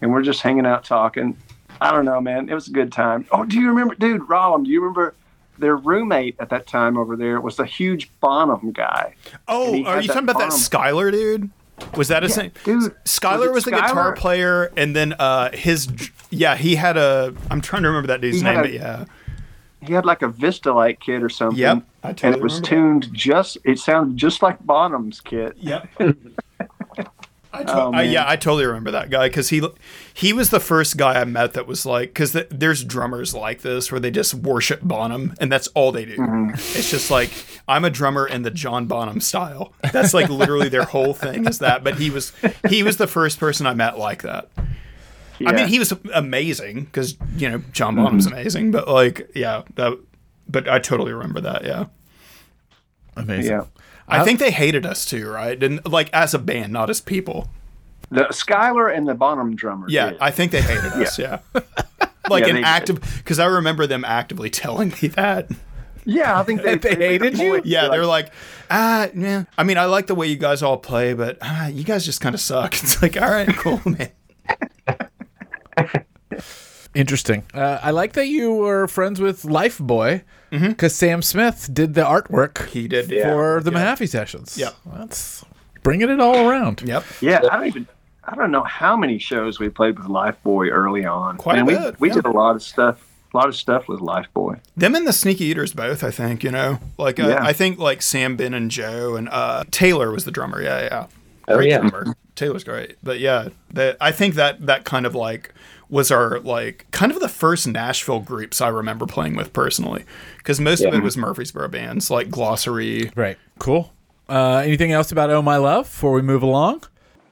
and we're just hanging out talking. I don't know, man. It was a good time. Oh, do you remember, dude, Rollum? Do you remember their roommate at that time over there was the huge Bonham guy? Oh, are you talking about that farm. Skylar dude? Was that his name? dude. Skylar Was was, the guitar player, and then uh, his yeah, he had a. I'm trying to remember that dude's He name, had but yeah, He had like a Vistalite kid or something. Yep, I and it was tuned just. It sounded just like Bonham's kit. Yep. I to- Oh, I- yeah, I totally remember that guy because he he was the first guy I met that was like because th- there's drummers like this where they just worship Bonham and that's all they do. Mm-hmm. It's just like I'm a drummer in the John Bonham style. That's like literally their whole thing is that. But he was he was the first person I met like that. I mean, he was amazing because you know John Bonham's Mm-hmm. amazing, but like yeah, that. But I totally remember that. Yeah. Amazing. Yeah. I think they hated us too, right? And like as a band, not as people. The Skylar and the Bonham drummer. Yeah, did. I think they hated us. Yeah, like Yeah, an active because I remember them actively telling me that. yeah, I think they, They hated you? Yeah, They're they're like, ah, yeah. I mean, I like the way you guys all play, but ah, you guys just kind of suck. It's like, all right, cool, man. Interesting. Uh, I like that you were friends with Life Boy Mm-hmm. because Sam Smith did the artwork He did. for the Yeah. Mahaffey sessions. Yeah. That's bringing it all around. Yep. Yeah, I don't even. I don't know how many shows we played with Life Boy early on. Quite a and we, bit, We yeah. did a lot of stuff. A lot of stuff with Life Boy. Them and the Sneaky Eaters both, I think. You know, like uh, Yeah. I think like Sam, Ben, and Joe, and uh, Taylor was the drummer. Yeah, yeah. Oh, Great yeah. drummer. Taylor's great, but yeah, the, I think that that kind of like was our like kind of the first Nashville groups I remember playing with personally, because most of it was Murfreesboro bands like Glossary. Right. Cool. Uh, anything else about Oh My Love before we move along?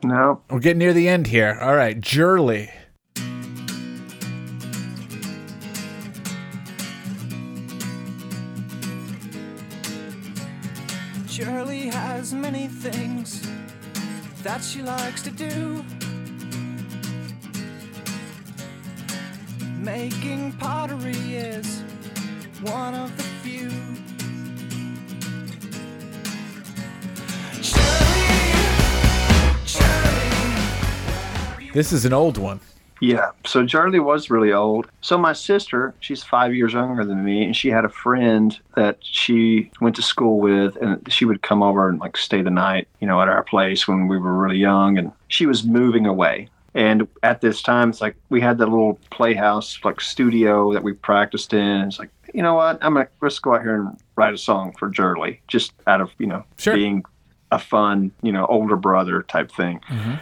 No, We're getting near the end here. All right. Jurley. Shirley has many things that she likes to do. Making pottery is one of the few. Shirley, Shirley. This is an old one. Yeah. So Jurley was really old. So my sister, she's five years younger than me, and she had a friend that she went to school with, and she would come over and like stay the night, you know, at our place when we were really young, and she was moving away. And at this time, it's like we had that little playhouse, like studio that we practiced in. It's like, you know what? I'm gonna let's go out here and write a song for Jurley, just out of you know Sure. being a fun, you know, older brother type thing mm-hmm.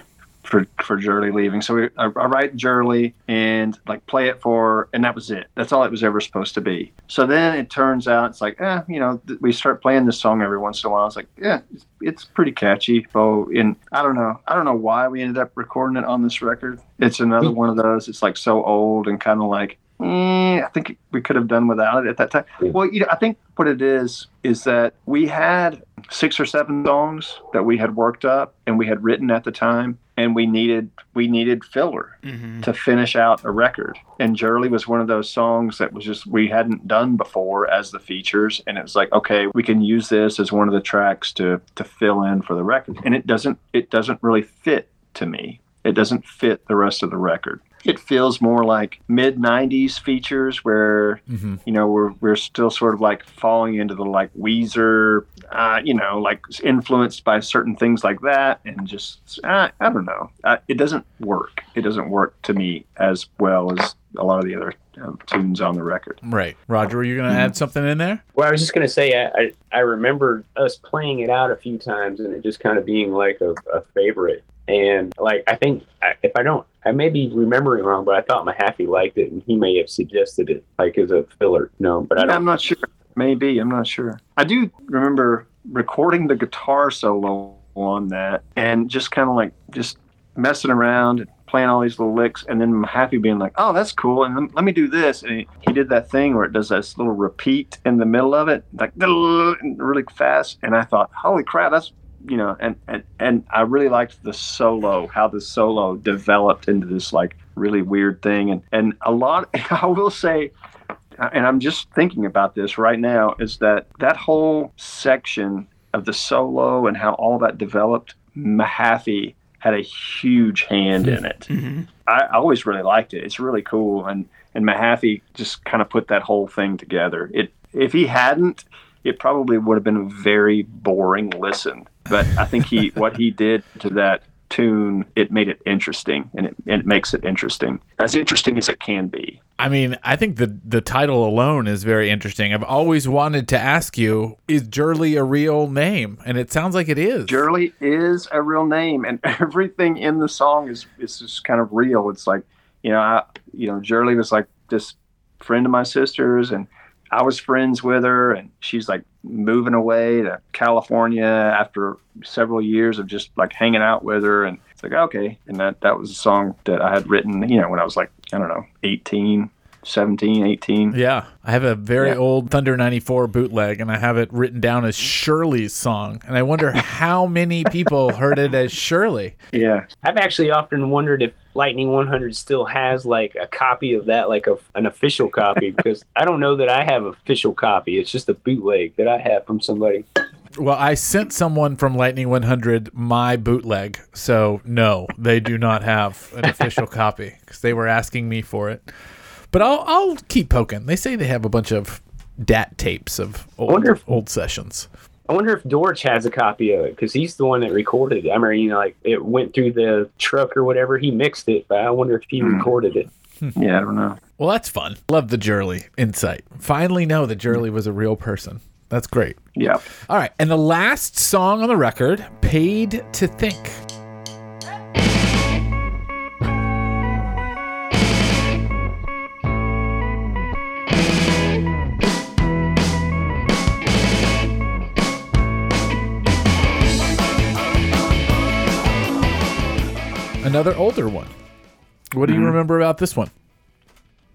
For for Jurley leaving. So we, I, I write Jurley and like play it for, and that was it. That's all it was ever supposed to be. So then it turns out it's like, eh, you know, th- we start playing this song every once in a while. It's like, yeah, it's, it's pretty catchy. Oh, and I don't know, I don't know why we ended up recording it on this record. It's another one of those. It's like so old and kind of like. Eh, I think we could have done without it at that time. Well, you know, I think what it is is that we had six or seven songs that we had worked up and we had written at the time, and we needed we needed filler to finish out a record. And Jurley was one of those songs that was just we hadn't done before as the features, and it was like, okay, we can use this as one of the tracks to to fill in for the record. And it doesn't it doesn't really fit to me. It doesn't fit the rest of the record. It feels more like mid '90s features where you know we're we're still sort of like falling into the like Weezer, uh, you know, like influenced by certain things like that, and just uh, I don't know. Uh, it doesn't work. It doesn't work to me as well as a lot of the other um, tunes on the record. Right. Roger, were you going to add something in there? Well, I was just gonna say I, I I remember us playing it out a few times and it just kind of being like a, a favorite. And like I think if I don't, I may be remembering wrong, but I thought Mahaffey liked it and he may have suggested it like as a filler. No, but I Yeah, don't. I'm not sure. Maybe I'm not sure. I do remember recording the guitar solo on that and just kind of like just messing around and playing all these little licks and then Mahaffey being like oh that's cool and let me do this and he, he did that thing where it does this little repeat in the middle of it like really fast and i thought holy crap that's you know and and, and i really liked the solo how the solo developed into this like really weird thing and and a lot i will say and I'm just thinking about this right now, is that that whole section of the solo and how all that developed, Mahaffey had a huge hand in it. Mm-hmm. I, I always really liked it. It's really cool, and and Mahaffey just kind of put that whole thing together. It if he hadn't, it probably would have been a very boring listen. But I think he what he did to that tune, it made it interesting, and it, it makes it interesting, as interesting as it can be. I mean, I think the the title alone is very interesting. I've always wanted to ask you, is Jurley a real name? And it sounds like it is. Jurley is a real name, and everything in the song is is just kind of real. It's like, you know, I, you know, Jurley was like this friend of my sister's, and I was friends with her, and she's like moving away to California after several years of just like hanging out with her, and it's like okay, and that that was a song that I had written, you know, when I was like I don't know, 18, 17, 18. Yeah, I have a very Yeah. old Thunder 94 bootleg and I have it written down as Shirley's song. And I wonder how many people heard it as Shirley. Yeah, I've actually often wondered if Lightning 100 still has like a copy of that, like a, an official copy, because I don't know that I have official copy. It's just a bootleg that I have from somebody. Well, I sent someone from Lightning 100 my bootleg. So, no, they do not have an official copy because they were asking me for it. But I'll, I'll keep poking. They say they have a bunch of DAT tapes of old, wonder if- old sessions. I wonder if Dortch has a copy of it because he's the one that recorded it. I mean, you know, like it went through the truck or whatever. He mixed it, but I wonder if he Hmm. recorded it. yeah, I don't know. Well, that's fun. Love the Jurley insight. Finally know that Jurley was a real person. That's great. Yeah. All right. And the last song on the record, Paid to Think. Another older one. What do you remember about this one?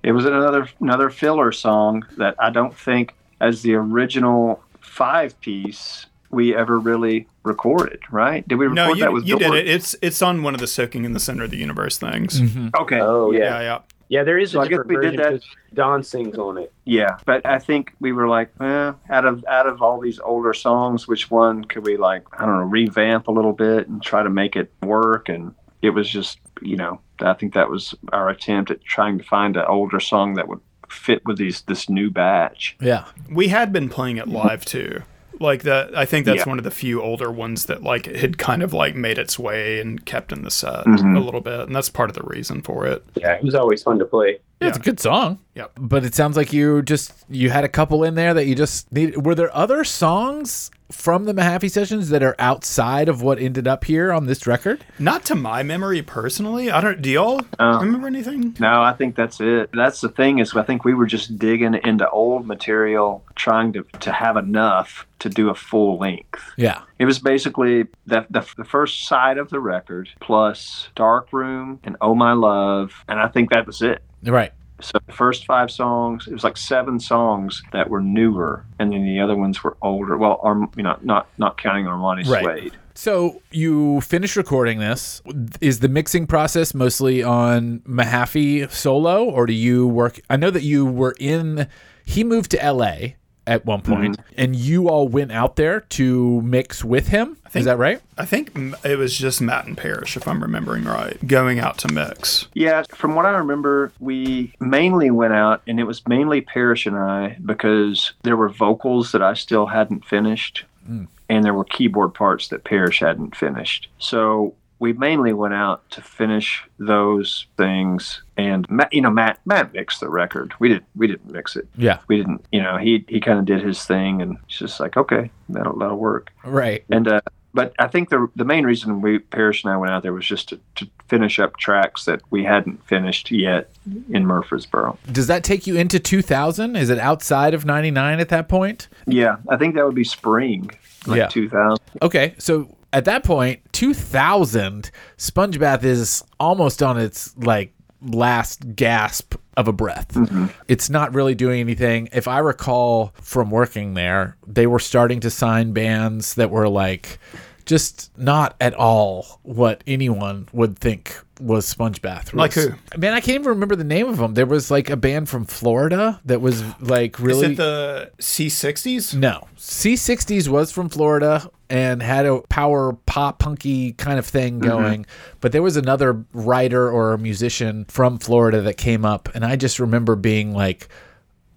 It was another another filler song that I don't think, as the original five piece, we ever really recorded. Right? Did we record No, that you, with you did it. It's it's on one of the soaking in the center of the universe things. Okay. Oh yeah, Yeah, yeah. yeah. There is So a I guess different we did version that- 'cause Don sings on it. Yeah, but I think we were like, eh, out of out of all these older songs, which one could we like? I don't know, revamp a little bit and try to make it work. And it was just, you know, I think that was our attempt at trying to find an older song that would fit with these this new batch. Yeah. We had been playing it live too. Like that, I think that's Yeah. one of the few older ones that like had kind of like made its way and kept in the set Mhm. a little bit, and that's part of the reason for it. Yeah, it was always fun to play. Yeah, it's a good song. Yep. But it sounds like you just you had a couple in there that you just need. Were there other songs from the Mahaffey sessions that are outside of what ended up here on this record? Not to my memory personally. I don't. Do y'all Oh. remember anything? No, I think that's it. That's the thing is I think we were just digging into old material, trying to to have enough to do a full length. Yeah. It was basically the, the, the first side of the record plus Dark Room and Oh My Love, and I think that was it. Right. So the first five songs, it was like seven songs that were newer, and then the other ones were older. Well, Arm, you know, not not counting Armani Right. Suede. So you finished recording this. Is the mixing process mostly on Mahaffey solo, or do you work? I know that you were in. He moved to L.A. at one point, mm-hmm. and you all went out there to mix with him. Is think- that right? I think it was just Matt and Parrish, if I'm remembering right, going out to mix. Yeah, from what I remember, we mainly went out, and it was mainly Parrish and I because there were vocals that I still hadn't finished, hmm. and there were keyboard parts that Parrish hadn't finished. So we mainly went out to finish those things, and Matt, you know, Matt Matt mixed the record. We didn't we didn't mix it. Yeah. We didn't, you know, he he kind of did his thing, and it's just like okay, that'll that'll work. Right. And uh, but I think the the main reason we Parrish and I went out there was just to, to finish up tracks that we hadn't finished yet in Murfreesboro. Does that take you into 2000? Is it outside of 99 at that point? Yeah, I think that would be spring, like Yeah. 2000. Okay, so at that point, 2000, Spongebath is almost on its like last gasp of a breath. Mm-hmm. It's not really doing anything. If I recall from working there, they were starting to sign bands that were like just not at all what anyone would think was Spongebath. Like who? Man, I can't even remember the name of them. There was like a band from Florida that was like really. Is it the C60s? No. C60s was from Florida and had a power pop punky kind of thing mm-hmm. going. But there was another writer or a musician from Florida that came up. And I just remember being like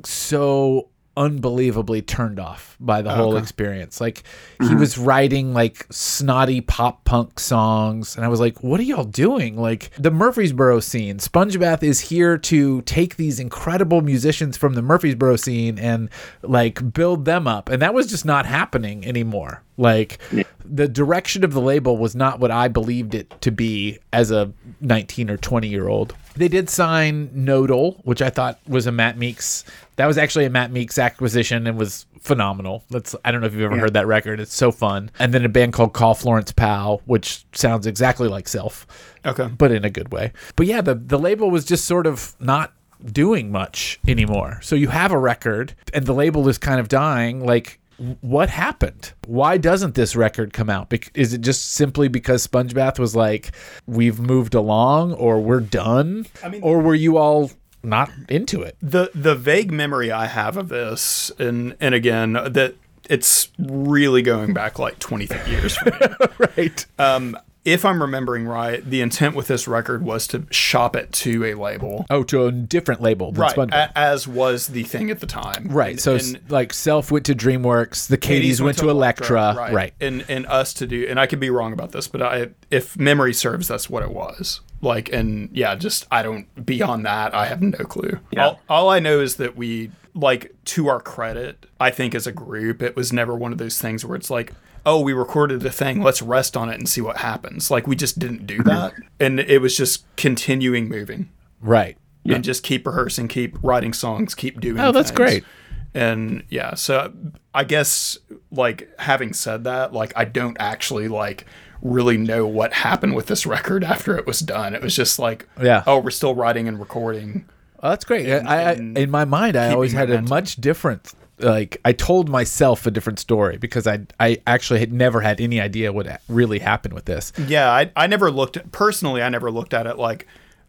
so unbelievably turned off by the whole experience. Like he mm-hmm. was writing like snotty pop punk songs and I was like, "What are y'all doing?" Like the Murfreesboro scene. Spongebath is here to take these incredible musicians from the Murfreesboro scene and like build them up. And that was just not happening anymore. Like the direction of the label was not what I believed it to be as a 19 or 20 year old. They did sign Nodal, which I thought was a Matt Meeks. That was actually a Matt Meeks acquisition and was phenomenal. That's I don't know if you've ever heard that record. It's so fun. And then a band called Call Florence Powell, which sounds exactly like Self, Okay. but in a good way. But yeah, the the label was just sort of not doing much anymore. So you have a record and the label is kind of dying like what happened? Why doesn't this record come out? Is it just simply because Spongebath was like, we've moved along, or we're done, I mean- or were you all not into it? the the vague memory I have of this, and and again that it's really going back like 23 years. Right. um, if I'm remembering right, the intent with this record was to shop it to a label, Oh, to a different label than right? Spongebath. a- as was the thing at the time, right. And- So, and like, Self went to DreamWorks, the Katie's went, to Elektra. right? right. And and us to do, and I could be wrong about this, but I, if memory serves, that's what it was. Like, and yeah, just I don't beyond that, I have no clue. Yeah. All, all I know is that we like to our credit, I think as a group, it was never one of those things where it's like. Oh, we recorded a thing. Let's rest on it and see what happens. Like we just didn't do that, and it was just continuing moving Right. and just keep rehearsing, keep writing songs, keep doing. Oh, that's things. great. And yeah, so I guess like having said that, like I don't actually like really know what happened with this record after it was done. It was just like, Yeah. oh, we're still writing and recording. Oh, that's great. I, I, in my mind, I always had momentum. a much different. Like I told myself a different story because I I actually had never had any idea what really happened with this. Yeah, I I never looked at personally. I never looked at it like,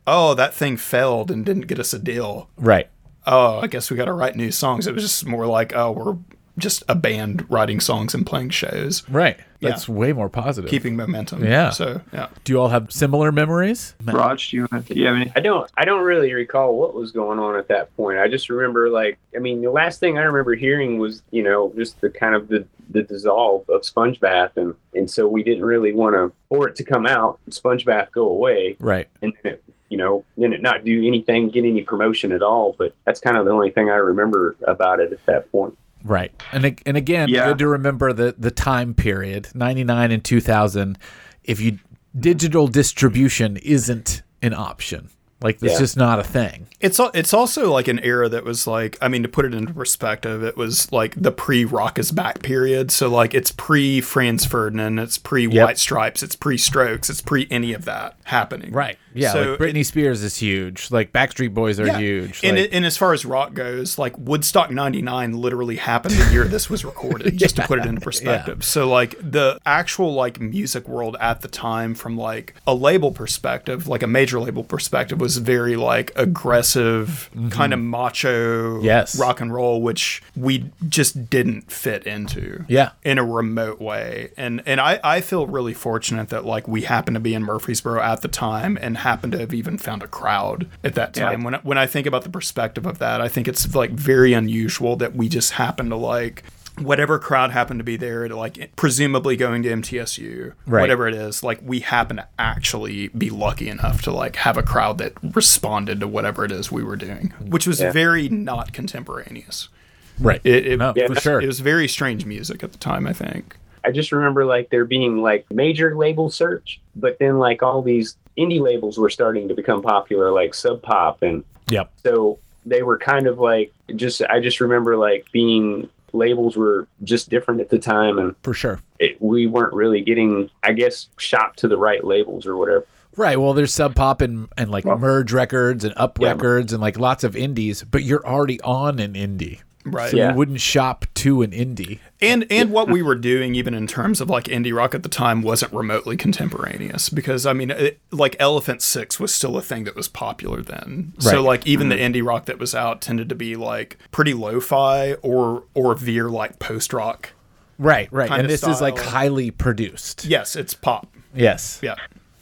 oh, that thing failed and didn't get us a deal. Right. Oh, I guess we got to write new songs. It was just more like, oh, we're just a band writing songs and playing shows, Right. Yeah. That's way more positive. keeping momentum. Yeah. So yeah. Do you all have similar memories? Raj, do you, do you have any? I don't I don't really recall what was going on at that point. I just remember like I mean the last thing I remember hearing was, you know, just the kind of the, the dissolve of Spongebath and and so we didn't really want to for it to come out, Spongebath go away Right. and then it you know, then it not do anything, get any promotion at all. But that's kind of the only thing I remember about it at that point. Right. And and again, Yeah. good to remember the the time period, 99 and 2000, if you digital distribution isn't an option. Like it's Yeah. just not a thing. It's it's also like an era that was like I mean to put it into perspective, it was like the pre Rock is Back period. So like it's pre Franz Ferdinand, it's pre Yep. White Stripes, it's pre Strokes, it's pre any of that happening. Right. Yeah, So like Britney Spears is huge. Like Backstreet Boys are Yeah. huge. And, like, and as far as rock goes, like Woodstock 99 literally happened the year this was recorded, just to put it into perspective. So, like, the actual, like, music world at the time, from, like, a label perspective, like a major label perspective, was very, like, aggressive, kind of macho Mm-hmm. Yes. rock and roll, which we just didn't fit into yeah. in a remote way. And and I, I feel really fortunate that like we happened to be in Murfreesboro at the time and happened to have even found a crowd at that Yeah. time. When I, when I think about the perspective of that, I think it's like very unusual that we just happen to like whatever crowd happened to be there to like presumably going to MTSU Right. whatever it is like we happen to actually be lucky enough to like have a crowd that responded to whatever it is we were doing which was Yeah. very not contemporaneous Right. it, it, No, Yeah, for sure. it was very strange music at the time i think I just remember like there being like major label search, but then like all these indie labels were starting to become popular, like Sub Pop, and Yep. so they were kind of like just. I just remember like being labels were just different at the time, and For sure. it, we weren't really getting, I guess, shopped to the right labels or whatever. Right. Well, there's Sub Pop and, and like Well- Merge Records and Up Yeah. Records and like lots of indies, but you're already on an indie. Right. So Yeah. you wouldn't shop to an indie. and and what we were doing even in terms of like indie rock at the time wasn't remotely contemporaneous because i mean it, like elephant six was still a thing that was popular then so like even the mm-hmm. indie rock that was out tended to be like pretty lo-fi or or veer like post-rock Right, right. And of this is like highly produced. yes it's pop Yes. yeah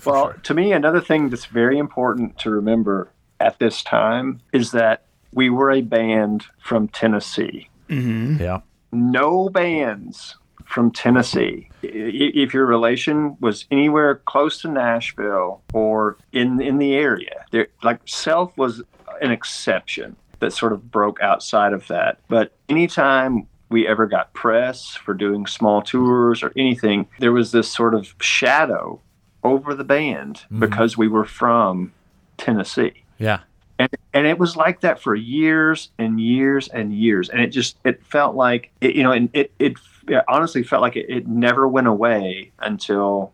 Well, to me, another thing that's very important to remember at this time is that we were a band from Tennessee. Mm-hmm. Yeah. No bands from Tennessee. I- i- If your relation was anywhere close to Nashville or in in the area, there like Self was an exception that sort of broke outside of that. But anytime we ever got press for doing small tours or anything, there was this sort of shadow over the band mm-hmm. because we were from Tennessee. Yeah. And, and it was like that for years and years and years and it just it felt like it, you know and it it, it honestly felt like it, it never went away until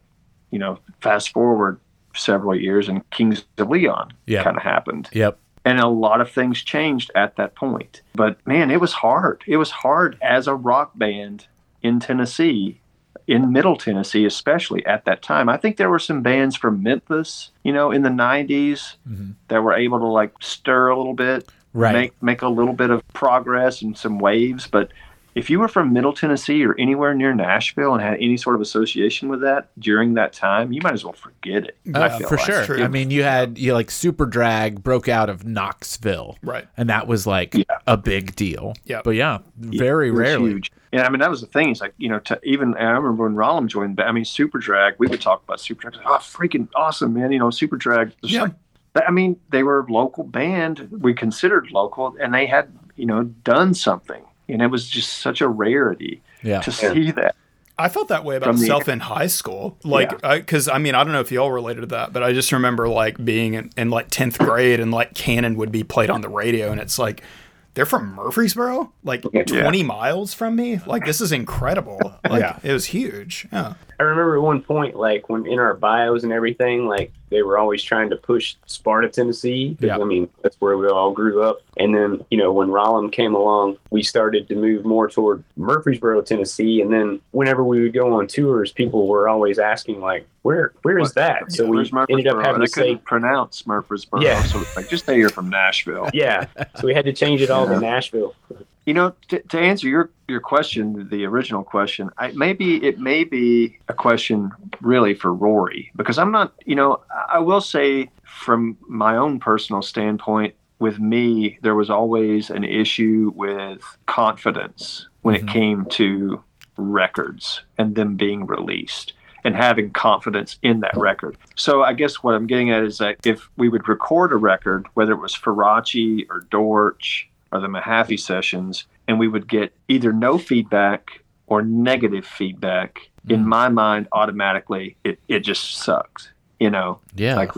you know fast forward several years and kings of leon Yeah. kind of happened Yep. and a lot of things changed at that point but man it was hard it was hard as a rock band in tennessee in middle tennessee especially at that time i think there were some bands from memphis you know in the 90s mm-hmm. that were able to like stir a little bit Right. make make a little bit of progress and some waves but if you were from middle tennessee or anywhere near nashville and had any sort of association with that during that time you might as well forget it Uh, for like. sure. true. I mean, you had you like Superdrag broke out of Knoxville, Right. And that was like Yeah. a big deal. Yeah. But yeah, very It rarely. huge. And I mean, that was the thing. It's like, you know, to even, I remember when Rollum joined, I mean, Superdrag, we would talk about Superdrag. Oh, freaking awesome, man. You know, Superdrag. Yeah. like- I mean, they were a local band. We considered local, and they had, you know, done something. And it was just such a rarity Yeah. to see that. I felt that way about From the- self in high school. Like, because I, mean, I don't know if y'all related to that, but I just remember like being in, in like 10th grade and like Canon would be played on the radio, and it's like, they're from Murfreesboro, like Yeah. 20 miles from me. Like, this is incredible. Like, Yeah. it was huge. Yeah. I remember at one point, like when in our bios and everything, like they were always trying to push Sparta, Tennessee. Yeah. I mean, that's where we all grew up. And then, you know, when Rollum came along, we started to move more toward Murfreesboro, Tennessee. And then whenever we would go on tours, people were always asking, like, where where is that? So we Where's ended up having They to say, pronounce Murfreesboro. Yeah. So like, just say you're from Nashville. yeah. So we had to change it all Yeah. to Nashville. You know, to, to answer your your question, the original question, I, maybe it may be a question really for Rory because I'm not. You know, I I will say from my own personal standpoint, with me, there was always an issue with confidence when Mhm. it came to records and them being released and having confidence in that record. So I guess what I'm getting at is that if we would record a record, whether it was Farachi or Dortch or the Mahaffey sessions, and we would get either no feedback or negative feedback, in mm. my mind, automatically it, it just sucks. You know, Yeah. like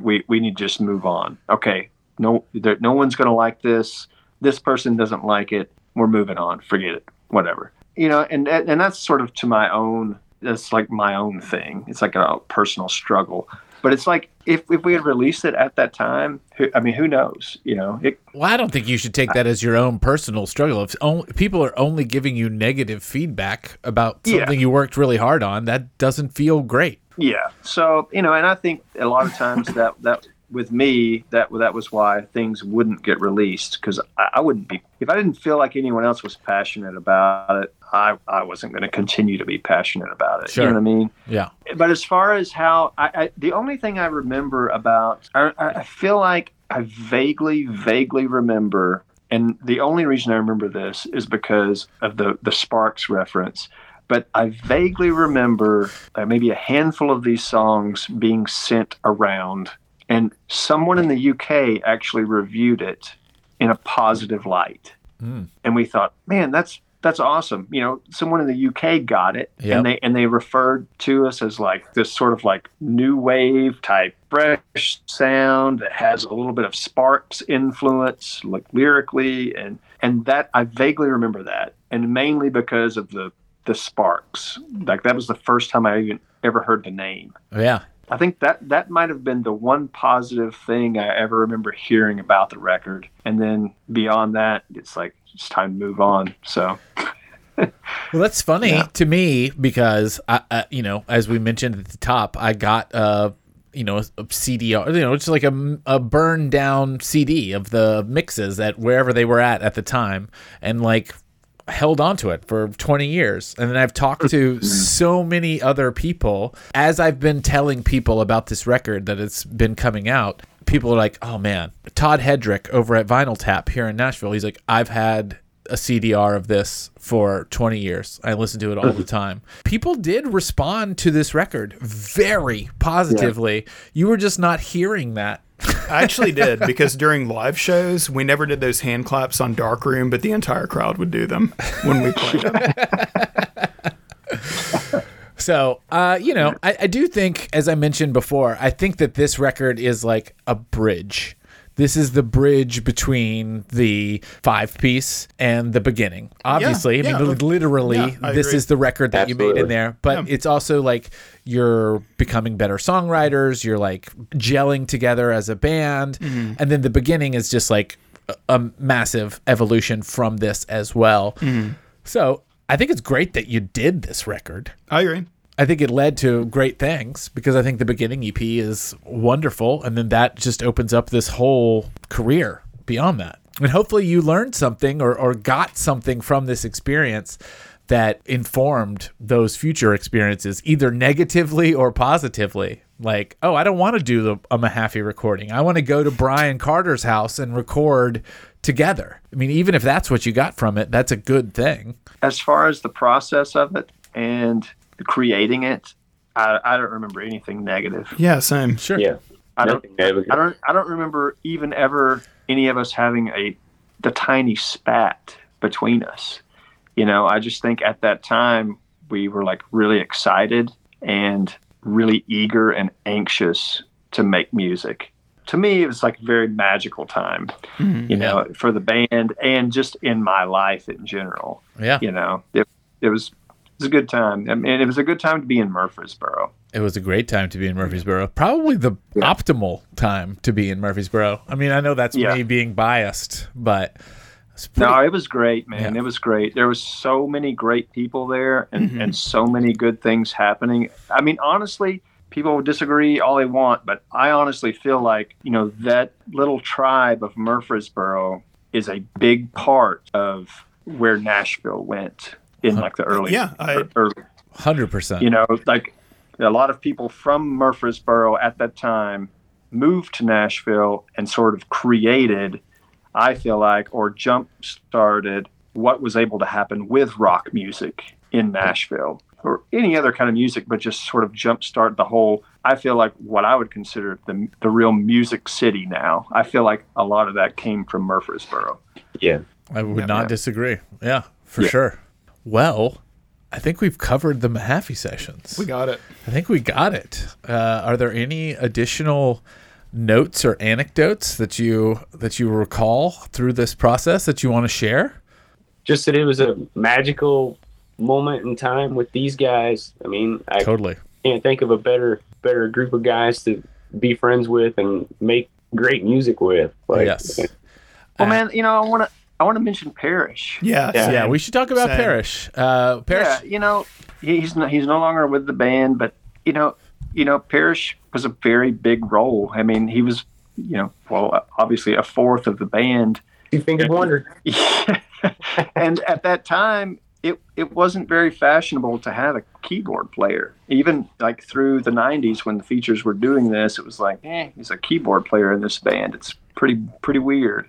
we we need to just move on. Okay, no, there, no one's gonna like this. This person doesn't like it. We're moving on. Forget it. Whatever. You know, and and that's sort of to my own. That's like my own thing. It's like a personal struggle. But it's like if, if we had released it at that time, who, I mean, who knows? You know, it, Well, I don't think you should take that as your own personal struggle. If only, people are only giving you negative feedback about Yeah. something you worked really hard on, that doesn't feel great. Yeah. So you know, and I think a lot of times that that with me that that was why things wouldn't get released because I, I wouldn't be if I didn't feel like anyone else was passionate about it. I I wasn't going to continue to be passionate about it. Sure. You know what I mean? Yeah. But as far as how I, I the only thing I remember about I, I feel like I vaguely vaguely remember. And the only reason I remember this is because of the, the Sparks reference but I vaguely remember uh, maybe a handful of these songs being sent around, and someone in the UK actually reviewed it in a positive light, Mm. and we thought, man, that's that's awesome. You know, someone in the UK got it, Yep. and they and they referred to us as like this sort of like new wave type fresh sound that has a little bit of Sparks influence, like lyrically, and and that I vaguely remember that, and mainly because of the the Sparks. Like that was the first time I even ever heard the name. Yeah. I think that that might have been the one positive thing I ever remember hearing about the record. And then beyond that, it's like it's time to move on. So Well, that's funny to me because I, I, you know, as we mentioned at the top, I got uh you know, a CD, you know, it's like a, a burned down CD of the mixes at wherever they were at at the time, and like held on to it for 20 years. And then I've talked to so many other people as I've been telling people about this record that it's been coming out. People are like, "Oh man, Todd Hedrick over at Vinyl Tap here in Nashville. He's like, I've had a CDR of this for 20 years. I listen to it all the time. People did respond to this record very positively. You were just not hearing that. I actually did because during live shows we never did those hand claps on Darkroom, but the entire crowd would do them when we played them. So, uh, you know, I, I do think, as I mentioned before, I think that this record is like a bridge. This is the bridge between the five piece and the beginning. Obviously, I yeah. mean, literally, Yeah, I this agree. is the record that you made in there. But Yeah. it's also like you're becoming better songwriters. You're like gelling together as a band, Mm-hmm. and then the beginning is just like a, a massive evolution from this as well. Mm-hmm. So I think it's great that you did this record. I agree. I think it led to great things because I think the beginning EP is wonderful, and then that just opens up this whole career beyond that. And hopefully, you learned something or, or got something from this experience that informed those future experiences, either negatively or positively. Like, oh, I don't want to do the a Mahaffey recording. I want to go to Brian Carter's house and record together. I mean, even if that's what you got from it, that's a good thing. as far as the process of it and creating it, I, I don't remember anything negative. Yeah, same. Sure. Yeah. I don't negative. I don't I don't remember even ever any of us having a the tiny spat between us. You know, I just think at that time we were like really excited and really eager and anxious to make music. To me, it was like a very magical time, hmm. you know, for the band and just in my life in general. Yeah. You know, it, it was it was a good time. I mean, it was a good time to be in Murfreesboro. It was a great time to be in Murfreesboro. Probably the optimal time to be in Murfreesboro. I mean, I know that's Yeah. me being biased, but it's pretty, No, it was great, man. Yeah. It was great. There was so many great people there and, mm-hmm. and so many good things happening. I mean, honestly, people will disagree all they want, but I honestly feel like, you know, that little tribe of Murfreesboro is a big part of where Nashville went in like the early Yeah, I- er, early hundred percent. you know, like a lot of people from Murfreesboro at that time moved to Nashville and sort of created, I feel like, or jump started what was able to happen with rock music in Nashville or any other kind of music, but just sort of jumpstart the whole. I feel like what I would consider the the real music city now. I feel like a lot of that came from Murfreesboro. Yeah. I would Yeah. not disagree. Yeah, for sure. Well, I think we've covered the Mahaffey sessions. We got it. I think we got it. Uh, are there any additional notes or anecdotes that you that you recall through this process that you want to share? Just that it was a magical moment in time with these guys. I mean, I Totally. can't think of a better better group of guys to be friends with and make great music with. Like, yes. Well, Uh, man, you know, I want to I want to mention Parrish. Yeah. Yeah. Yeah, we should talk about Same. Parrish. Uh, Parrish. Yeah, you know, he's no, he's no longer with the band, but you know, you know, Parrish was a very big role. I mean, he was, you know, well, obviously a fourth of the band, Two Fingered Wonder. and at that time, it it wasn't very fashionable to have a keyboard player. Even like through the '90s, when the features were doing this, it was like, eh, he's a keyboard player in this band. It's pretty pretty weird.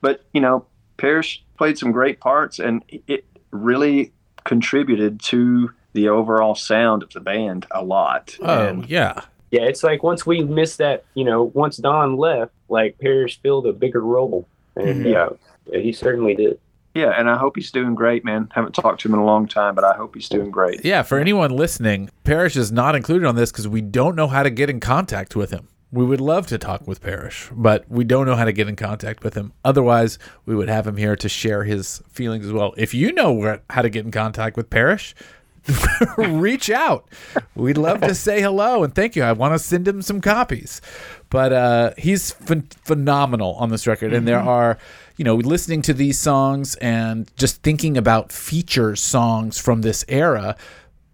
But you know, Parrish played some great parts, and it really contributed to the overall sound of the band a lot. Oh And yeah. Yeah, it's like once we missed that, you know, once Don left, like Parrish filled a bigger role. And Mhm. yeah, yeah, he certainly did. yeah, and I hope he's doing great, man. Haven't talked to him in a long time, but I hope he's doing great. Yeah, for anyone listening, Parrish is not included on this because we don't know how to get in contact with him. We would love to talk with Parrish, but we don't know how to get in contact with him. Otherwise, we would have him here to share his feelings as well. If you know where, how to get in contact with Parrish, reach out. We'd love to say hello and thank you. I want to send him some copies. But uh, he's ph- phenomenal on this record. And there are, you know, listening to these songs and just thinking about feature songs from this era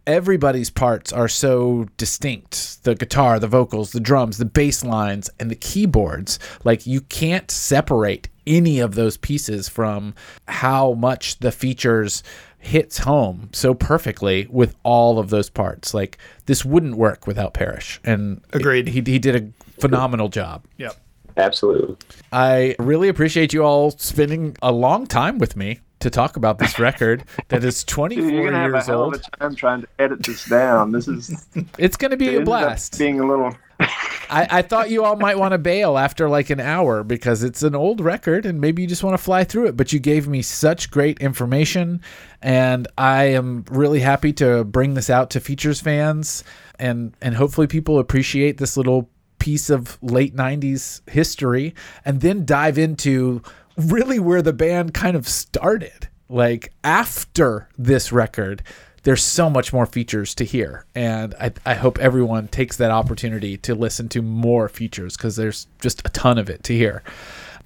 everybody's parts are so distinct the guitar the vocals the drums the bass lines and the keyboards like you can't separate any of those pieces from how much the features hits home so perfectly with all of those parts like this wouldn't work without Parrish and Agreed. he, he did a phenomenal job Yep. Absolutely. I really appreciate you all spending a long time with me to talk about this record that is 24 Dude, you're gonna have a years hell old. of a time trying to edit this down. This is It's going to be a blast. Being a little. I, I thought you all might want to bail after like an hour because it's an old record and maybe you just want to fly through it. But you gave me such great information, and I am really happy to bring this out to features fans, and and hopefully people appreciate this little piece of late '90s history, and then dive into really where the band kind of started. Like after this record, there's so much more features to hear and I, I hope everyone takes that opportunity to listen to more features because there's just a ton of it to hear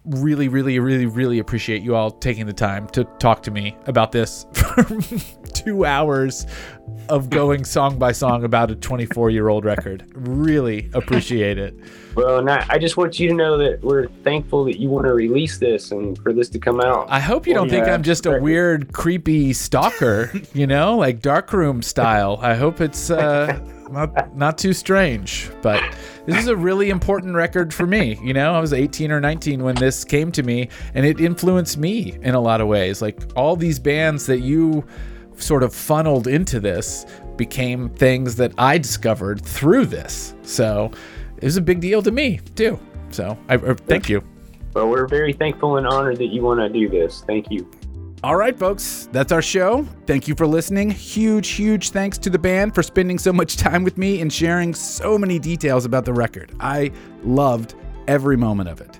really really really really appreciate you all taking the time to talk to me about this for two hours of going song by song about a 24 year old record really appreciate it Well, and I, I just want you to know that we're thankful that you want to release this and for this to come out. I hope you don't think I'm just a weird, creepy stalker, you know, like darkroom style. I hope it's uh, not not too strange. But this is a really important record for me. You know, I was 18 or 19 when this came to me, and it influenced me in a lot of ways. Like all these bands that you sort of funneled into this became things that I discovered through this. So it was a big deal to me too. So I, I thank you. But we're very thankful and honored that you want to do this. Thank you. All right, folks, that's our show. Thank you for listening. Huge, huge thanks to the band for spending so much time with me and sharing so many details about the record. I loved every moment of it.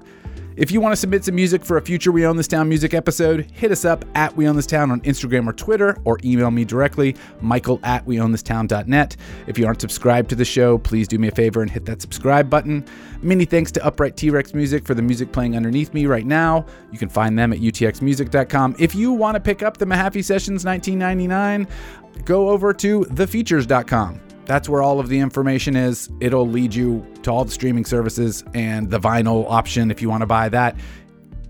If you want to submit some music for a future We Own This Town music episode, hit us up at We Own This Town on Instagram or Twitter, or email me directly, michael at weownthistown.net. If you aren't subscribed to the show, please do me a favor and hit that subscribe button. Many thanks to Upright T Rex Music for the music playing underneath me right now. You can find them at utxmusic.com. If you want to pick up the Mahaffey Sessions 1999, go over to thefeatures.com. That's where all of the information is. It'll lead you to all the streaming services and the vinyl option if you want to buy that.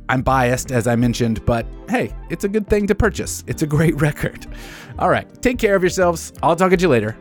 I'm biased, as I mentioned, but hey, it's a good thing to purchase. It's a great record. All right, take care of yourselves. I'll talk to you later.